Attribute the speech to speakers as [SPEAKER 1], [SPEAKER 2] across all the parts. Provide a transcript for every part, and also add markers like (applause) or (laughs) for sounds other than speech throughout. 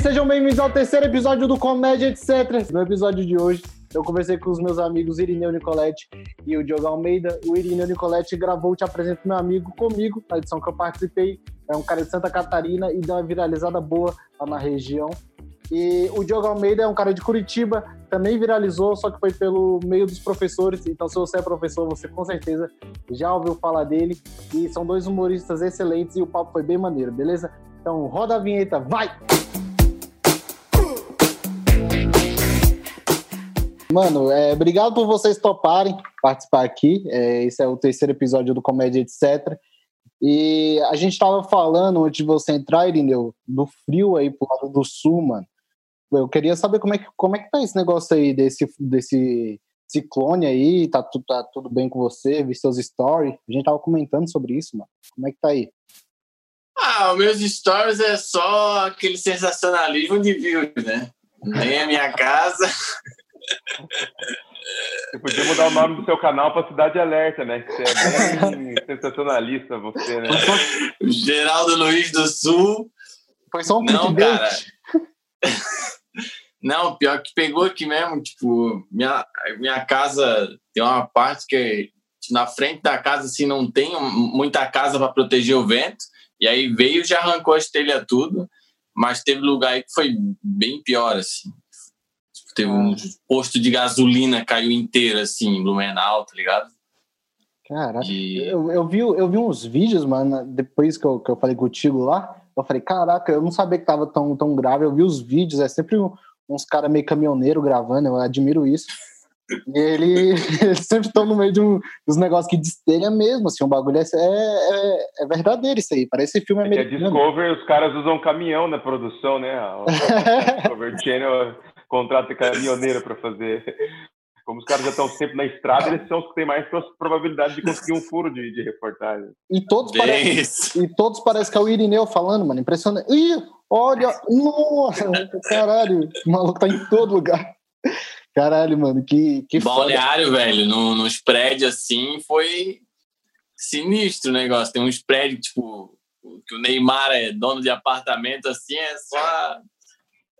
[SPEAKER 1] Sejam bem-vindos ao terceiro episódio do Comédia Etc. No episódio de hoje, eu conversei com os meus amigos Irineu Nicoletti e o Diogo Almeida. O Irineu Nicoletti gravou Te Apresento Meu Amigo comigo, na edição que eu participei. É um cara de Santa Catarina e deu uma viralizada boa lá na região. E o Diogo Almeida é um cara de Curitiba, também viralizou, só que foi pelo meio dos professores. Então, se você é professor, você com certeza já ouviu falar dele. E são dois humoristas excelentes e o papo foi bem maneiro, beleza? Então, roda a vinheta, vai! Mano, é, obrigado por vocês toparem participar aqui. É, esse é o terceiro episódio do Comédia Etc. E a gente tava falando antes de você entrar, Irineu, do frio aí pro lado do sul, mano. Eu queria saber como é que, como é que tá esse negócio aí desse, desse ciclone aí, tá, tá tudo bem com você, vi seus stories. A gente tava comentando sobre isso, mano. Como é que tá aí?
[SPEAKER 2] Ah, os meus stories é só aquele sensacionalismo de views, né? Nem a minha casa. (laughs)
[SPEAKER 3] Você podia mudar o nome do seu canal para Cidade Alerta, né? Você é bem (laughs) sensacionalista, você, né?
[SPEAKER 2] Geraldo Luiz do Sul.
[SPEAKER 1] Foi só um
[SPEAKER 2] Não, cara. Não, pior que pegou aqui mesmo. Tipo, minha, minha casa tem uma parte que na frente da casa assim não tem muita casa para proteger o vento. E aí veio já arrancou as telhas tudo. Mas teve lugar aí que foi bem pior, assim. Teve um posto de gasolina caiu inteiro, assim, em Blumenau, tá ligado?
[SPEAKER 1] Caraca, e... eu, eu, vi, eu vi uns vídeos, mano, depois que eu, que eu falei contigo lá, eu falei, caraca, eu não sabia que tava tão, tão grave, eu vi os vídeos, é sempre uns caras meio caminhoneiro gravando, eu admiro isso. E ele, (laughs) eles sempre estão no meio de um, dos negócios que destelha mesmo, assim, o bagulho é, é, é, verdadeiro isso aí, parece filme
[SPEAKER 3] é
[SPEAKER 1] americano.
[SPEAKER 3] É Discover, os caras usam caminhão na produção, né? (laughs) O Discover Channel contrata caminhoneiro para fazer. Como os caras já estão sempre na estrada, eles são os que têm mais probabilidade de conseguir um furo de, de reportagem.
[SPEAKER 1] E todos, parecem, e todos parecem que é o Irineu falando, mano. Impressionante. Ih, olha, nossa, caralho, o maluco tá em todo lugar. Caralho, mano, que, que
[SPEAKER 2] Balneário, foda. velho, no, nos prédios assim, foi sinistro o negócio. Tem uns prédios, tipo, que o Neymar é dono de apartamento, assim, é só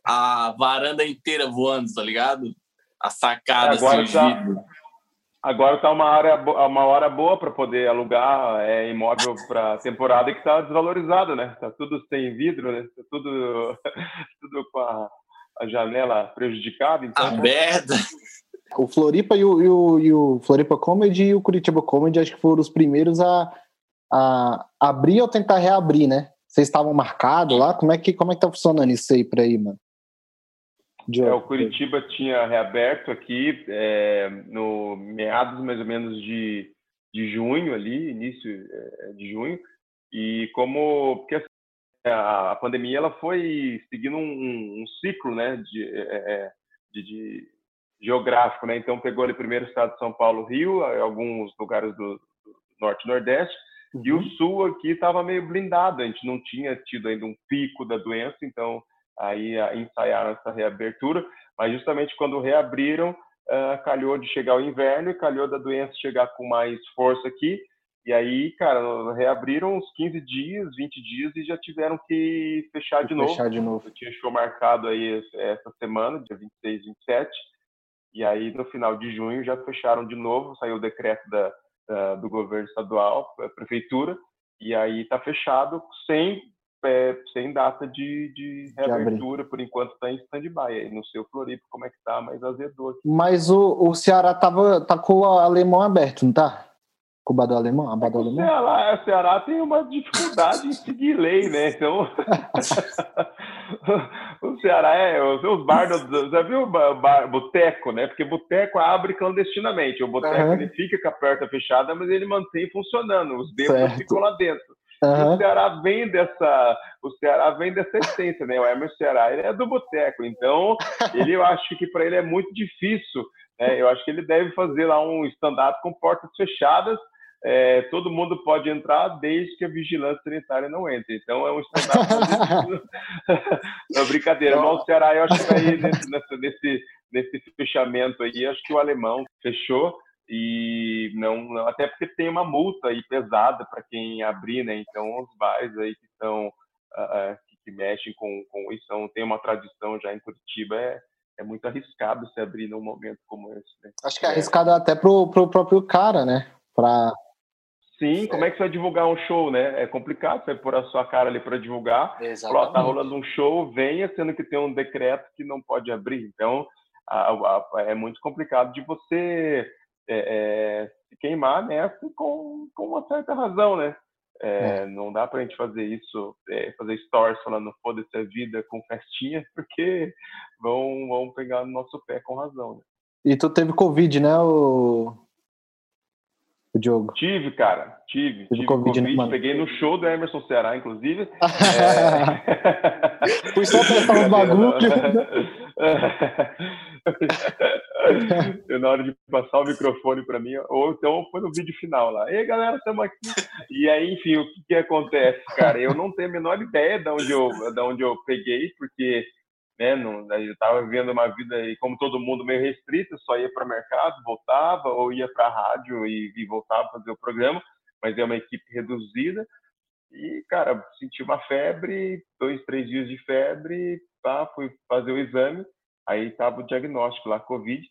[SPEAKER 2] a varanda inteira voando, tá ligado? A sacada,
[SPEAKER 3] agora assim, tá, Agora tá uma, área, uma hora boa para poder alugar é, imóvel para temporada que está desvalorizado, né? Tá tudo sem vidro, né? Tá tudo, (laughs) tudo com a, a janela prejudicada. Então...
[SPEAKER 2] Aberta.
[SPEAKER 1] O Floripa e o, e, o, e o Floripa Comedy e o Curitiba Comedy acho que foram os primeiros a, a abrir ou tentar reabrir, né? Vocês estavam marcados lá? Como é que, como é que tá funcionando isso aí para aí, mano?
[SPEAKER 3] É, o Curitiba tinha reaberto aqui é, no meados mais ou menos de, de junho ali, início é, de junho, e como porque assim, a, a, pandemia ela foi seguindo um, um ciclo, né, de, é, é, de, de, geográfico, né, então pegou ali primeiro o estado de São Paulo, Rio, alguns lugares do, do norte e nordeste, uhum. e o uhum. sul aqui estava meio blindado, a gente não tinha tido ainda um pico da doença, então aí ensaiaram essa reabertura, mas justamente quando reabriram, uh, calhou de chegar o inverno e calhou da doença chegar com mais força aqui, e aí, cara, reabriram uns 15 dias, 20 dias e já tiveram que fechar, de,
[SPEAKER 1] fechar
[SPEAKER 3] novo.
[SPEAKER 1] de novo.
[SPEAKER 3] Eu tinha show marcado aí essa semana, dia 26, 27, e aí no final de junho já fecharam de novo, saiu o decreto da, da do governo estadual, a prefeitura, e aí está fechado sem é, sem data de, de reabertura, por enquanto está em stand-by. No seu Floripa, como é que tá? Mas azedou aqui.
[SPEAKER 1] Mas o, o Ceará tava, tá com o alemão aberto, não tá? Com o Bado Alemão? A Bado
[SPEAKER 3] é
[SPEAKER 1] Alemão?
[SPEAKER 3] O Ceará, o Ceará tem uma dificuldade em seguir lei, né? Então. (laughs) o Ceará é. Os, os bardos. Já viu o bar, boteco, né? Porque boteco abre clandestinamente. O boteco uhum. ele fica com a porta fechada, mas ele mantém funcionando. Os dedos ficam lá dentro. Uhum. O Ceará vem dessa, o Ceará vem dessa essência, né? O Emerson Ceará ele é do boteco, então ele eu acho que para ele é muito difícil. Né? Eu acho que ele deve fazer lá um stand-up com portas fechadas. É, todo mundo pode entrar desde que a vigilância sanitária não entre. Então é um stand-up. (laughs) não, brincadeira. Mas o Ceará, eu acho que aí nesse, nesse, nesse fechamento aí, acho que o alemão fechou e não, até porque tem uma multa aí pesada para quem abrir, né? Então os bares aí que estão uh, que que mexem com, com isso, então, tem uma tradição já em Curitiba, é, é muito arriscado se abrir num momento como esse. Né?
[SPEAKER 1] Acho que é arriscado até pro, pro próprio cara, né? Pra...
[SPEAKER 3] Sim, como é que você vai divulgar um show, né? É complicado você pôr a sua cara ali para divulgar. Exatamente. Falar, tá rolando um show, venha, sendo que tem um decreto que não pode abrir. Então, a, a, é muito complicado de você é, é, se queimar nessa com, com uma certa razão, né? É, é. Não dá para a gente fazer isso, é, fazer stories falando foda-se a vida com festinha, (laughs) porque vão, vão pegar no nosso pé com razão. Né?
[SPEAKER 1] E tu teve Covid, né, o, o Diogo?
[SPEAKER 3] Tive, cara, tive. Tive, tive Covid, COVID né, peguei no show do Emerson Ceará, inclusive. (laughs)
[SPEAKER 1] é... Fui só testar uns bagulho. (laughs) (laughs)
[SPEAKER 3] eu, na hora de passar o microfone para mim, ou então foi no vídeo final lá. Ei, galera, estamos aqui. E aí, enfim, o que, que acontece, cara? Eu não tenho a menor ideia de onde eu, de onde eu peguei, porque né, não, eu estava vivendo uma vida, como todo mundo, meio restrita, só ia para o mercado, voltava, ou ia para a rádio e, e voltava fazer o programa, mas é uma equipe reduzida. E, cara, senti uma febre, dois, três dias de febre, tá? Fui fazer o exame Aí tava o diagnóstico lá, Covid.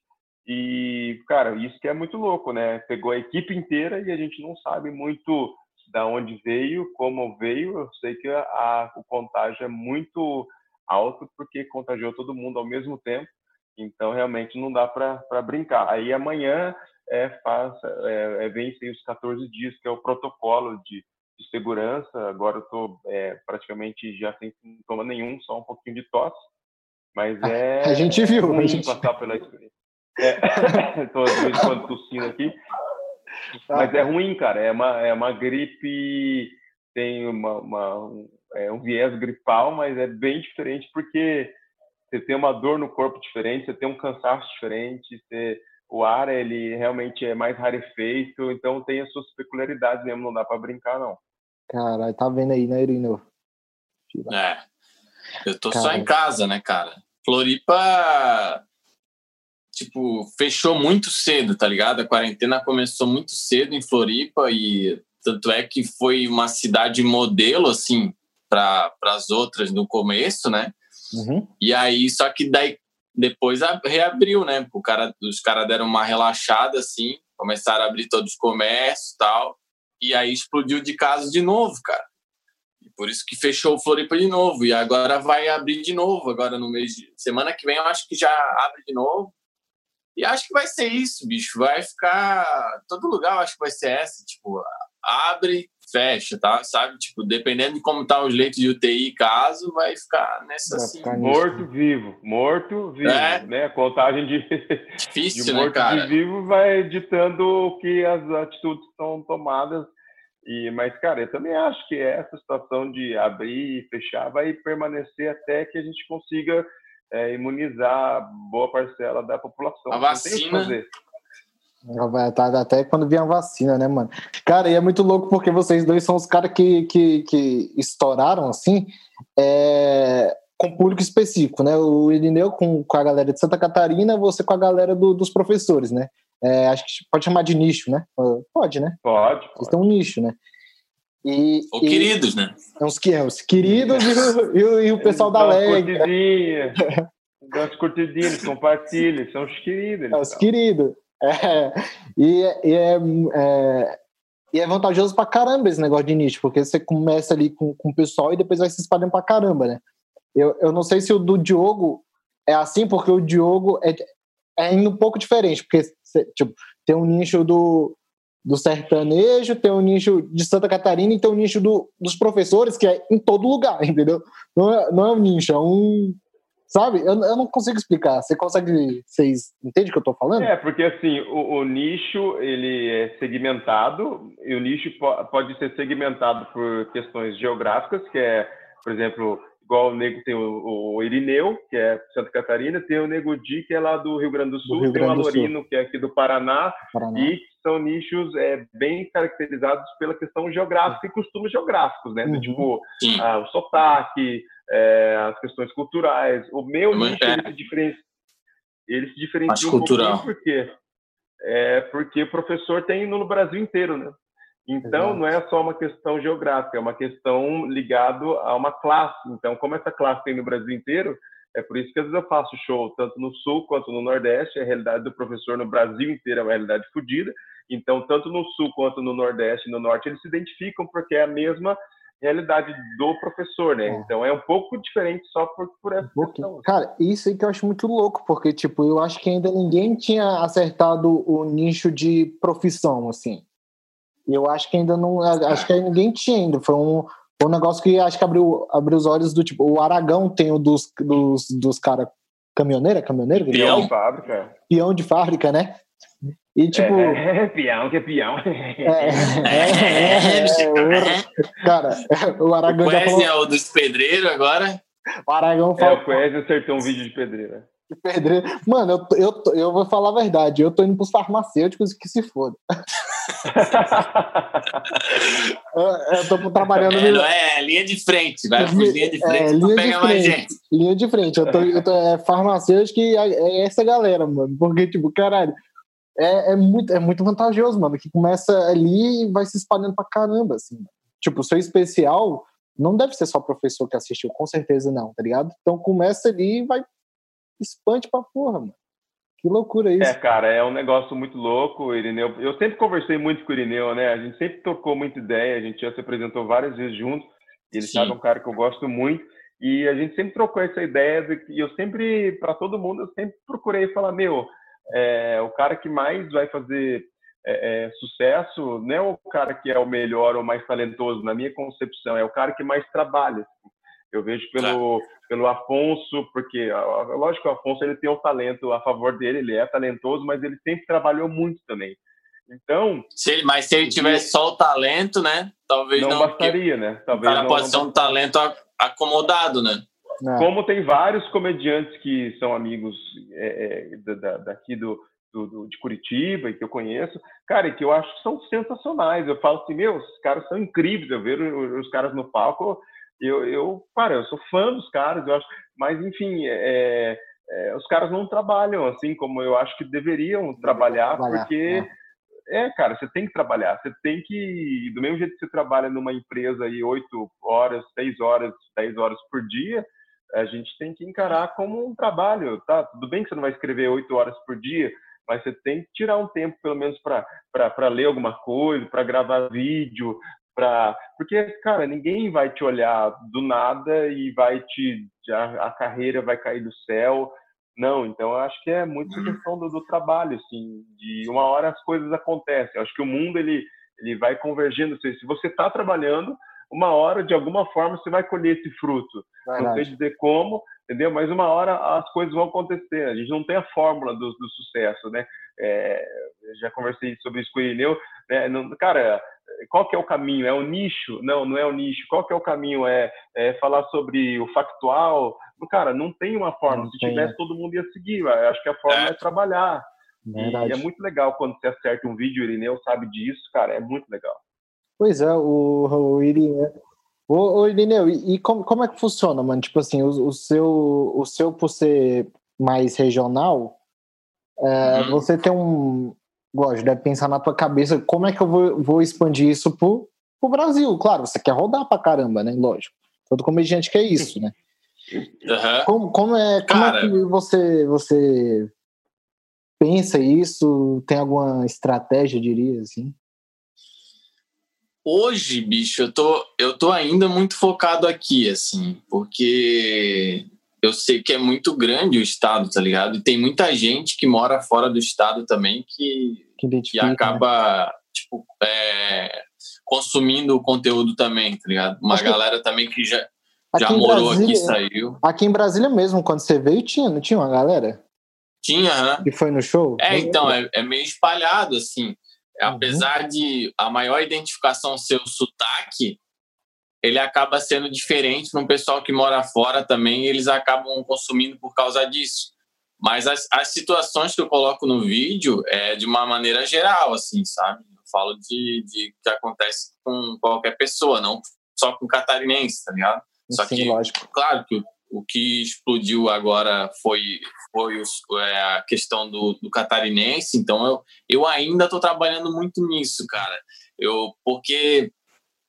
[SPEAKER 3] E, cara, isso que é muito louco, né? Pegou a equipe inteira e a gente não sabe muito da onde veio, como veio. Eu sei que a, a, o contágio é muito alto porque contagiou todo mundo ao mesmo tempo. Então, realmente não dá para brincar. Aí amanhã é, faz, é, é, os 14 dias, que é o protocolo de, de segurança. Agora eu estou é, praticamente já sem sintoma nenhum, só um pouquinho de tosse. Mas é.
[SPEAKER 1] A gente viu, a gente...
[SPEAKER 3] passar pela experiência. É, (laughs) tô de vez em quando tossindo aqui. Mas é ruim, cara. É uma, é uma gripe, tem uma, uma um, é um viés gripal, mas é bem diferente porque você tem uma dor no corpo diferente, você tem um cansaço diferente, você, o ar ele realmente é mais rarefeito, então tem as suas peculiaridades mesmo, não dá para brincar não.
[SPEAKER 1] Caralho, tá vendo aí, né, Irino?
[SPEAKER 2] É. Eu tô só em casa, né, cara? Floripa, tipo, fechou muito cedo, tá ligado? A quarentena começou muito cedo em Floripa e tanto é que foi uma cidade modelo, assim, para as outras no começo, né? Uhum. E aí, só que daí depois reabriu, né? O cara, os caras deram uma relaxada, assim, começaram a abrir todos os comércios e tal. E aí explodiu de casos de novo, cara. Por isso que fechou o Floripa de novo. E agora vai abrir de novo, agora no mês de... Semana que vem eu acho que já abre de novo. E acho que vai ser isso, bicho. Vai ficar... Todo lugar eu acho que vai ser essa. Tipo, abre, fecha, tá? Sabe? Tipo, dependendo de como tá os leitos de UTI, caso, vai ficar nessa vai assim. Ficar
[SPEAKER 3] morto-vivo. Morto-vivo, é. né? Contagem de...
[SPEAKER 2] Difícil,
[SPEAKER 3] de
[SPEAKER 2] né,
[SPEAKER 3] morto
[SPEAKER 2] cara?
[SPEAKER 3] de vivo vai ditando o que as atitudes são tomadas e, mas, cara, eu também acho que essa situação de abrir e fechar vai permanecer até que a gente consiga é, imunizar boa parcela da população.
[SPEAKER 2] A vacina.
[SPEAKER 1] Até quando vier a vacina, né, mano? Cara, e é muito louco porque vocês dois são os caras que, que, que estouraram, assim, é, com público específico, né? O Irineu com, com a galera de Santa Catarina, você com a galera do, dos professores, né? É, acho que pode chamar de nicho, né? Pode, né?
[SPEAKER 3] Pode. pode.
[SPEAKER 1] Vocês têm um nicho, né?
[SPEAKER 2] E, Ou e, queridos, né?
[SPEAKER 1] É os, é, os queridos e, o, e, o, e o pessoal da Leg.
[SPEAKER 3] Dá os curtidinhos, compartilha, são os queridos.
[SPEAKER 1] É, os queridos. É, e, e, é, é, e é vantajoso pra caramba esse negócio de nicho, porque você começa ali com, com o pessoal e depois vai se espalhando pra caramba, né? Eu, eu não sei se o do Diogo é assim, porque o Diogo é, é um pouco diferente, porque tipo, tem um nicho do, do sertanejo, tem um nicho de Santa Catarina e tem um nicho do, dos professores, que é em todo lugar, (laughs) entendeu? Não é, não é um nicho, é um. Sabe? Eu, eu não consigo explicar. Você consegue. Vocês entendem o que eu estou falando?
[SPEAKER 3] É, porque assim, o, o, nicho ele é segmentado, e o nicho pode ser segmentado por questões geográficas, que é, por exemplo, igual o Nego tem o, o, Irineu, que é Santa Catarina, tem o Nego Di, que é lá do Rio Grande do Sul, do tem o Alorino, que é aqui do Paraná, Paraná, e são nichos é, bem caracterizados pela questão geográfica e costumes geográficos, né? Uhum. Tipo, ah, o sotaque, é, as questões culturais. O meu nicho, é. ele se diferencia, ele se diferencia um
[SPEAKER 2] cultural.
[SPEAKER 3] pouquinho porque, é, porque o professor tem no Brasil inteiro, né? Então, Exato. não é só uma questão geográfica, é uma questão ligada a uma classe. Então, como essa classe tem no Brasil inteiro, é por isso que às vezes eu faço show tanto no Sul quanto no Nordeste. A realidade do professor no Brasil inteiro é uma realidade fodida. Então, tanto no Sul quanto no Nordeste e no Norte, eles se identificam porque é a mesma realidade do professor, né? É. Então é um pouco diferente só por, por essa um questão.
[SPEAKER 1] Cara, isso aí que eu acho muito louco, porque, tipo, eu acho que ainda ninguém tinha acertado o nicho de profissão, assim. Eu acho que ainda não. Acho que ninguém tinha ainda. Foi um, um negócio que acho que abriu, abriu os olhos do tipo. O Aragão tem o dos, dos, dos caras. Caminhoneiro? É caminhoneiro?
[SPEAKER 3] Peão de fábrica.
[SPEAKER 1] Peão de fábrica, né? E tipo.
[SPEAKER 3] É, é peão, que é peão. É,
[SPEAKER 1] é, é, cara, (laughs) o Aragão.
[SPEAKER 2] O falou... é o dos pedreiros agora.
[SPEAKER 3] O Aragão falou. É, o Quest acertou um vídeo de pedreiro.
[SPEAKER 1] De pedreiro. Mano, eu, eu, eu vou falar a verdade, eu tô indo pros farmacêuticos que se foda. (laughs) eu, eu tô trabalhando.
[SPEAKER 2] É, no... é, linha de frente, vai por linha de frente é, linha mais gente.
[SPEAKER 1] Linha de frente, eu tô, eu tô é, farmacêutico e é, é essa galera, mano. Porque, tipo, caralho, é, é, muito, é muito vantajoso, mano, que começa ali e vai se espalhando pra caramba, assim. Tipo, o seu especial não deve ser só professor que assistiu, com certeza não, tá ligado? Então começa ali e vai expande pra porra, mano. Que loucura isso.
[SPEAKER 3] É, cara, é um negócio muito louco, Irineu. Eu sempre conversei muito com o Irineu, né? A gente sempre trocou muita ideia, a gente já se apresentou várias vezes juntos. Ele Sim. sabe um cara que eu gosto muito. E a gente sempre trocou essa ideia de que eu sempre, para todo mundo, eu sempre procurei falar, meu, é, o cara que mais vai fazer é, é, sucesso não é o cara que é o melhor ou mais talentoso, na minha concepção, é o cara que mais trabalha. Eu vejo pelo, pelo Afonso, porque lógico que o Afonso ele tem o talento a favor dele, ele é talentoso, mas ele sempre trabalhou muito também. Então,
[SPEAKER 2] se ele, mas se ele tivesse só o talento, né? Talvez não,
[SPEAKER 3] não bastaria, né? Talvez
[SPEAKER 2] o cara
[SPEAKER 3] não,
[SPEAKER 2] pode não ser um talento acomodado, né?
[SPEAKER 3] Não. É. Como tem vários comediantes que são amigos é, é, da, daqui do, do, do, de Curitiba e que eu conheço, cara, e que eu acho que são sensacionais. Eu falo assim, meu, os caras são incríveis. Eu ver os, os caras no palco, eu, eu, cara, eu sou fã dos caras, eu acho, mas enfim, é, é, os caras não trabalham assim como eu acho que deveriam trabalhar, trabalhar porque é. é. cara, você tem que trabalhar, você tem que, do mesmo jeito que você trabalha numa empresa aí oito horas, seis horas, dez horas por dia, a gente tem que encarar como um trabalho, tá? Tudo bem que você não vai escrever oito horas por dia, mas você tem que tirar um tempo, pelo menos, para ler alguma coisa, para gravar vídeo, para porque, cara, ninguém vai te olhar do nada e vai te. A, a carreira vai cair do céu. Não, então eu acho que é muito uhum. questão do, do, trabalho, assim, de uma hora as coisas acontecem. Eu acho que o mundo ele, ele vai convergendo. Se você está trabalhando, uma hora, de alguma forma, você vai colher esse fruto. Verdade. Não sei dizer como, entendeu? Mas uma hora as coisas vão acontecer. A gente não tem a fórmula do, do sucesso, né? É, já conversei sobre isso com o Irineu. Né? Não, cara, qual que é o caminho? É o nicho? Não, não é o nicho. Qual que é o caminho? É, é falar sobre o factual? Cara, não tem uma forma. Não Se tem. tivesse, todo mundo ia seguir. Eu acho que a forma é, é trabalhar. Verdade. E é muito legal quando você acerta um vídeo, o Irineu sabe disso, cara, é muito legal.
[SPEAKER 1] Pois é, o, o Irineu. Ô, ô Irineu, e, e como, como é que funciona, mano? Tipo assim, o, o, seu, o seu, por ser mais regional, é, uhum. você tem um. Lógico, deve pensar na tua cabeça como é que eu vou, vou expandir isso pro, pro Brasil. Claro, você quer rodar pra caramba, né? Lógico. Todo comediante quer isso, né? (laughs)
[SPEAKER 2] Uhum.
[SPEAKER 1] Como, como, é, como é que você, você pensa isso? Tem alguma estratégia, diria assim?
[SPEAKER 2] Hoje, bicho, eu tô, eu tô ainda muito focado aqui, assim, porque eu sei que é muito grande o estado, tá ligado? E tem muita gente que mora fora do estado também que, que, que acaba, né? tipo, é, consumindo o conteúdo também, tá ligado? Uma Acho galera que... também que já, já morou Brasília, aqui saiu.
[SPEAKER 1] Aqui em Brasília mesmo, quando você veio, tinha, não tinha uma galera?
[SPEAKER 2] Tinha, né?
[SPEAKER 1] Que foi no show?
[SPEAKER 2] É, então, é, é meio espalhado, assim. Uhum. Apesar de a maior identificação ser o sotaque, ele acaba sendo diferente para um pessoal que mora fora também, e eles acabam consumindo por causa disso. Mas as, as situações que eu coloco no vídeo é de uma maneira geral, assim, sabe? Eu falo de, de que acontece com qualquer pessoa, não só com catarinense, tá ligado? Só
[SPEAKER 1] Sim,
[SPEAKER 2] que,
[SPEAKER 1] lógico.
[SPEAKER 2] claro que o que explodiu agora foi, foi o, é, a questão do, do catarinense, então eu, eu ainda estou trabalhando muito nisso, cara. Eu, porque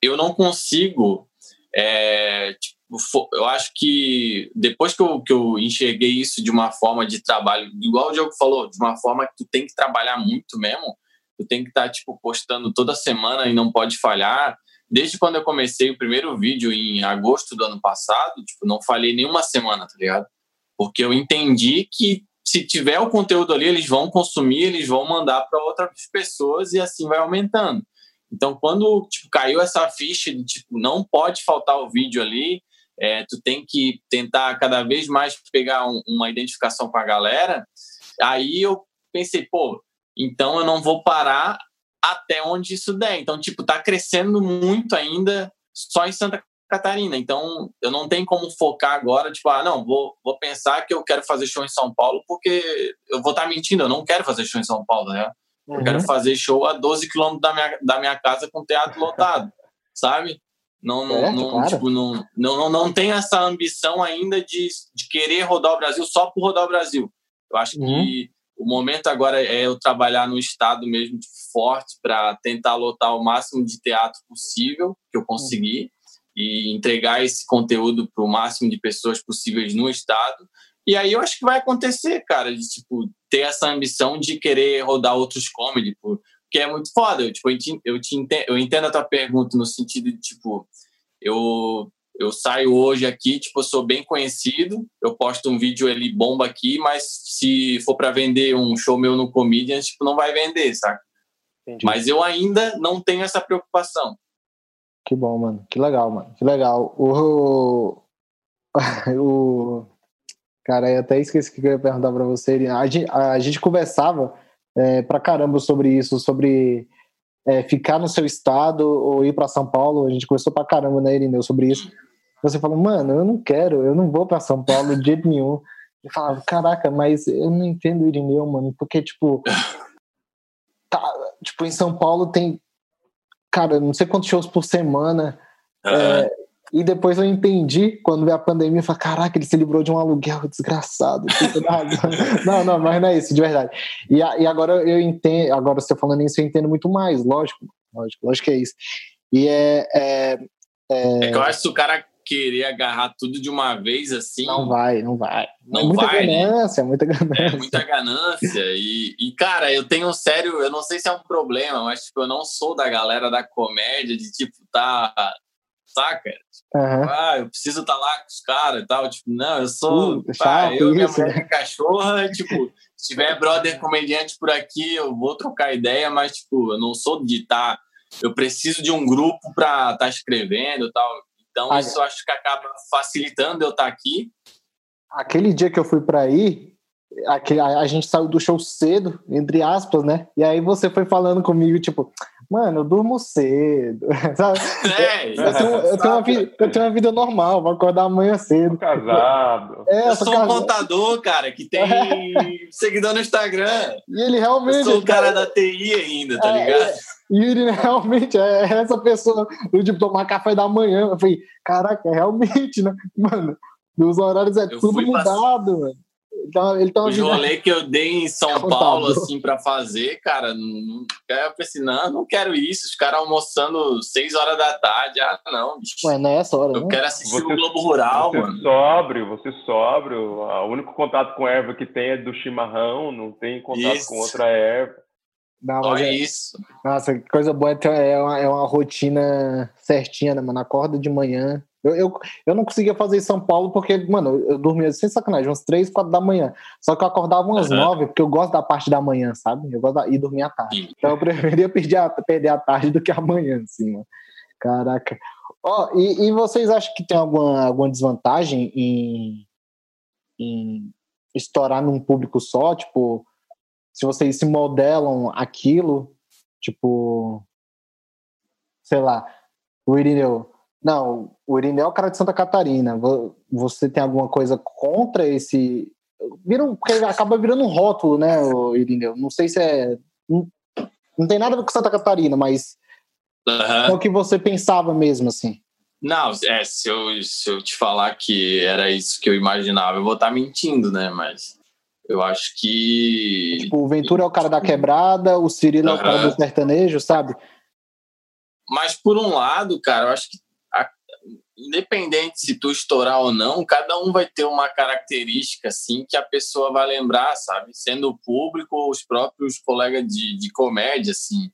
[SPEAKER 2] eu não consigo. É, tipo, eu acho que depois que eu, que eu enxerguei isso de uma forma de trabalho, igual o Diogo falou, de uma forma que tu tem que trabalhar muito mesmo, tu tem que estar tá, tipo postando toda semana e não pode falhar. Desde quando eu comecei o primeiro vídeo em agosto do ano passado, tipo, não falhei nenhuma semana, tá ligado? Porque eu entendi que se tiver o conteúdo ali, eles vão consumir, eles vão mandar para outras pessoas e assim vai aumentando. Então, quando tipo, caiu essa ficha de tipo, não pode faltar o vídeo ali, é, tu tem que tentar cada vez mais pegar um, uma identificação com a galera, aí eu pensei, pô, então eu não vou parar até onde isso der. Então, tipo, tá crescendo muito ainda só em Santa Catarina. Então, eu não tenho como focar agora, tipo, ah, não, vou, vou pensar que eu quero fazer show em São Paulo, porque eu vou estar tá mentindo, eu não quero fazer show em São Paulo, né? Eu uhum. quero fazer show a 12 quilômetros da minha, da minha casa com teatro lotado, sabe? Não, não, é, não, claro. tipo, não, não, não, não tem essa ambição ainda de, de querer rodar o Brasil só por rodar o Brasil. Eu acho uhum. que o momento agora é eu trabalhar no estado mesmo forte para tentar lotar o máximo de teatro possível que eu conseguir uhum. e entregar esse conteúdo para o máximo de pessoas possíveis no estado e aí eu acho que vai acontecer, cara, de tipo ter essa ambição de querer rodar outros comedy, porque é muito foda. Eu, tipo, eu, te, eu, te entendo, eu entendo a tua pergunta no sentido de, tipo, eu, eu saio hoje aqui, tipo, eu sou bem conhecido, eu posto um vídeo, ele bomba aqui, mas se for para vender um show meu no Comedians, tipo, não vai vender, saca? Entendi. Mas eu ainda não tenho essa preocupação.
[SPEAKER 1] Que bom, mano. Que legal, mano. Que legal. O, (laughs) o Cara, eu até esqueci o que eu ia perguntar para você. A gente, a gente conversava é, pra caramba sobre isso, sobre é, ficar no seu estado ou ir para São Paulo. A gente conversou pra caramba, né, Irineu, sobre isso. Você falou, mano, eu não quero, eu não vou para São Paulo de jeito nenhum. Eu falava, caraca, mas eu não entendo o Irineu, mano, porque, tipo, tá, tipo, em São Paulo tem, cara, não sei quantos shows por semana. É, e depois eu entendi, quando veio a pandemia, eu falei, caraca, ele se livrou de um aluguel desgraçado. (laughs) não, não, mas não é isso, de verdade. E, e agora eu entendo, agora você falando isso, eu entendo muito mais, lógico, lógico, lógico que é isso. E é. É,
[SPEAKER 2] é... é que eu acho que o cara querer agarrar tudo de uma vez assim.
[SPEAKER 1] Não vai, não vai.
[SPEAKER 2] Não é muita vai.
[SPEAKER 1] Ganância, né? muita ganância.
[SPEAKER 2] É muita ganância. E, e, cara, eu tenho um sério, eu não sei se é um problema, mas tipo, eu não sou da galera da comédia, de tipo, tá saca? Uhum. Ah, eu preciso estar tá lá com os caras e tal. Tipo, não, eu sou. Uh, pá, eu, minha mulher, minha cachorra, tipo, se tiver brother comediante por aqui, eu vou trocar ideia, mas, tipo, eu não sou de estar. Tá, eu preciso de um grupo para estar tá escrevendo e tal. Então, ah, isso acho que acaba facilitando eu estar tá aqui.
[SPEAKER 1] Aquele dia que eu fui para aí, a, a, gente saiu do show cedo, entre aspas, né? E aí você foi falando comigo, tipo, mano, eu durmo cedo, (laughs) sabe? É, eu, eu, tenho, eu, tenho uma vida, eu tenho uma vida normal, vou acordar amanhã cedo.
[SPEAKER 3] Tô casado.
[SPEAKER 2] É, eu sou, um contador, cara, que tem (laughs) seguidor no Instagram.
[SPEAKER 1] E ele realmente. Eu
[SPEAKER 2] sou o cara, da TI ainda, tá é, ligado? É.
[SPEAKER 1] E ele realmente é essa pessoa do tipo tomar café da manhã. Eu falei, caraca, realmente, né? Mano, os horários é eu tudo mudado, mano.
[SPEAKER 2] Então, ele tá Os rolê que eu dei em São Paulo, assim, para fazer, cara, não, eu pensei, não, não quero isso. Os caras almoçando seis horas da tarde. Ah, não, bicho.
[SPEAKER 1] Ué, não é essa hora,
[SPEAKER 2] Eu quero assistir você, o Globo Rural,
[SPEAKER 3] você
[SPEAKER 2] mano.
[SPEAKER 3] Sóbrio, você sóbrio. O único contato com erva que tem é do chimarrão, não tem contato isso. com outra erva.
[SPEAKER 2] Não, Olha é, isso.
[SPEAKER 1] Nossa, que coisa boa é, é uma, é uma rotina certinha, né, mano? Acorda de manhã, eu, eu, eu não conseguia fazer em São Paulo porque, mano, eu dormia sem sacanagem, umas três, quatro da manhã. Só que eu acordava umas uhum. nove, porque eu gosto da parte da manhã, sabe? Eu gosto de ir dormir à tarde. Então eu preferia perder a, perder a tarde do que a manhã, assim, mano. Caraca. Ó, oh, e, e vocês acham que tem alguma, alguma desvantagem em, em estourar num público só? Tipo, se vocês se modelam aquilo, tipo, sei lá, o Irineu não, o Irineu é o cara de Santa Catarina. Você tem alguma coisa contra esse. Vira um, acaba virando um rótulo, né, o Irineu? Não sei se é. Não, tem nada a ver com Santa Catarina, mas. Uhum. É o que você pensava mesmo, assim.
[SPEAKER 2] Não, é, se eu, se eu te falar que era isso que eu imaginava, eu vou estar tá mentindo, né? Mas eu acho que.
[SPEAKER 1] Tipo, o Ventura é o cara da quebrada, o Cirilo uhum. é o cara do sertanejo, sabe?
[SPEAKER 2] Mas por um lado, cara, eu acho que independente se tu estourar ou não, cada um vai ter uma característica assim que a pessoa vai lembrar, sabe? Sendo o público ou os próprios colegas de, de comédia, assim.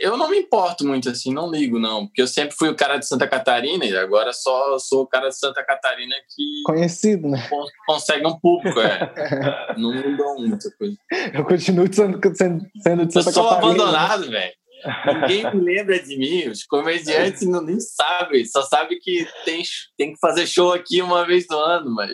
[SPEAKER 2] Eu não me importo muito assim, não ligo não, porque eu sempre fui o cara de Santa Catarina e agora só sou o cara de Santa Catarina que
[SPEAKER 1] conhecido, né?
[SPEAKER 2] Consegue um público, é. (laughs) não mudou muita coisa.
[SPEAKER 1] Eu continuo sendo, sendo de Santa Catarina. Eu sou
[SPEAKER 2] Catarina. abandonado, velho. Ninguém me (laughs) lembra de mim, os comediantes não nem sabem, só sabe que tem, tem que fazer show aqui uma vez no ano, mas.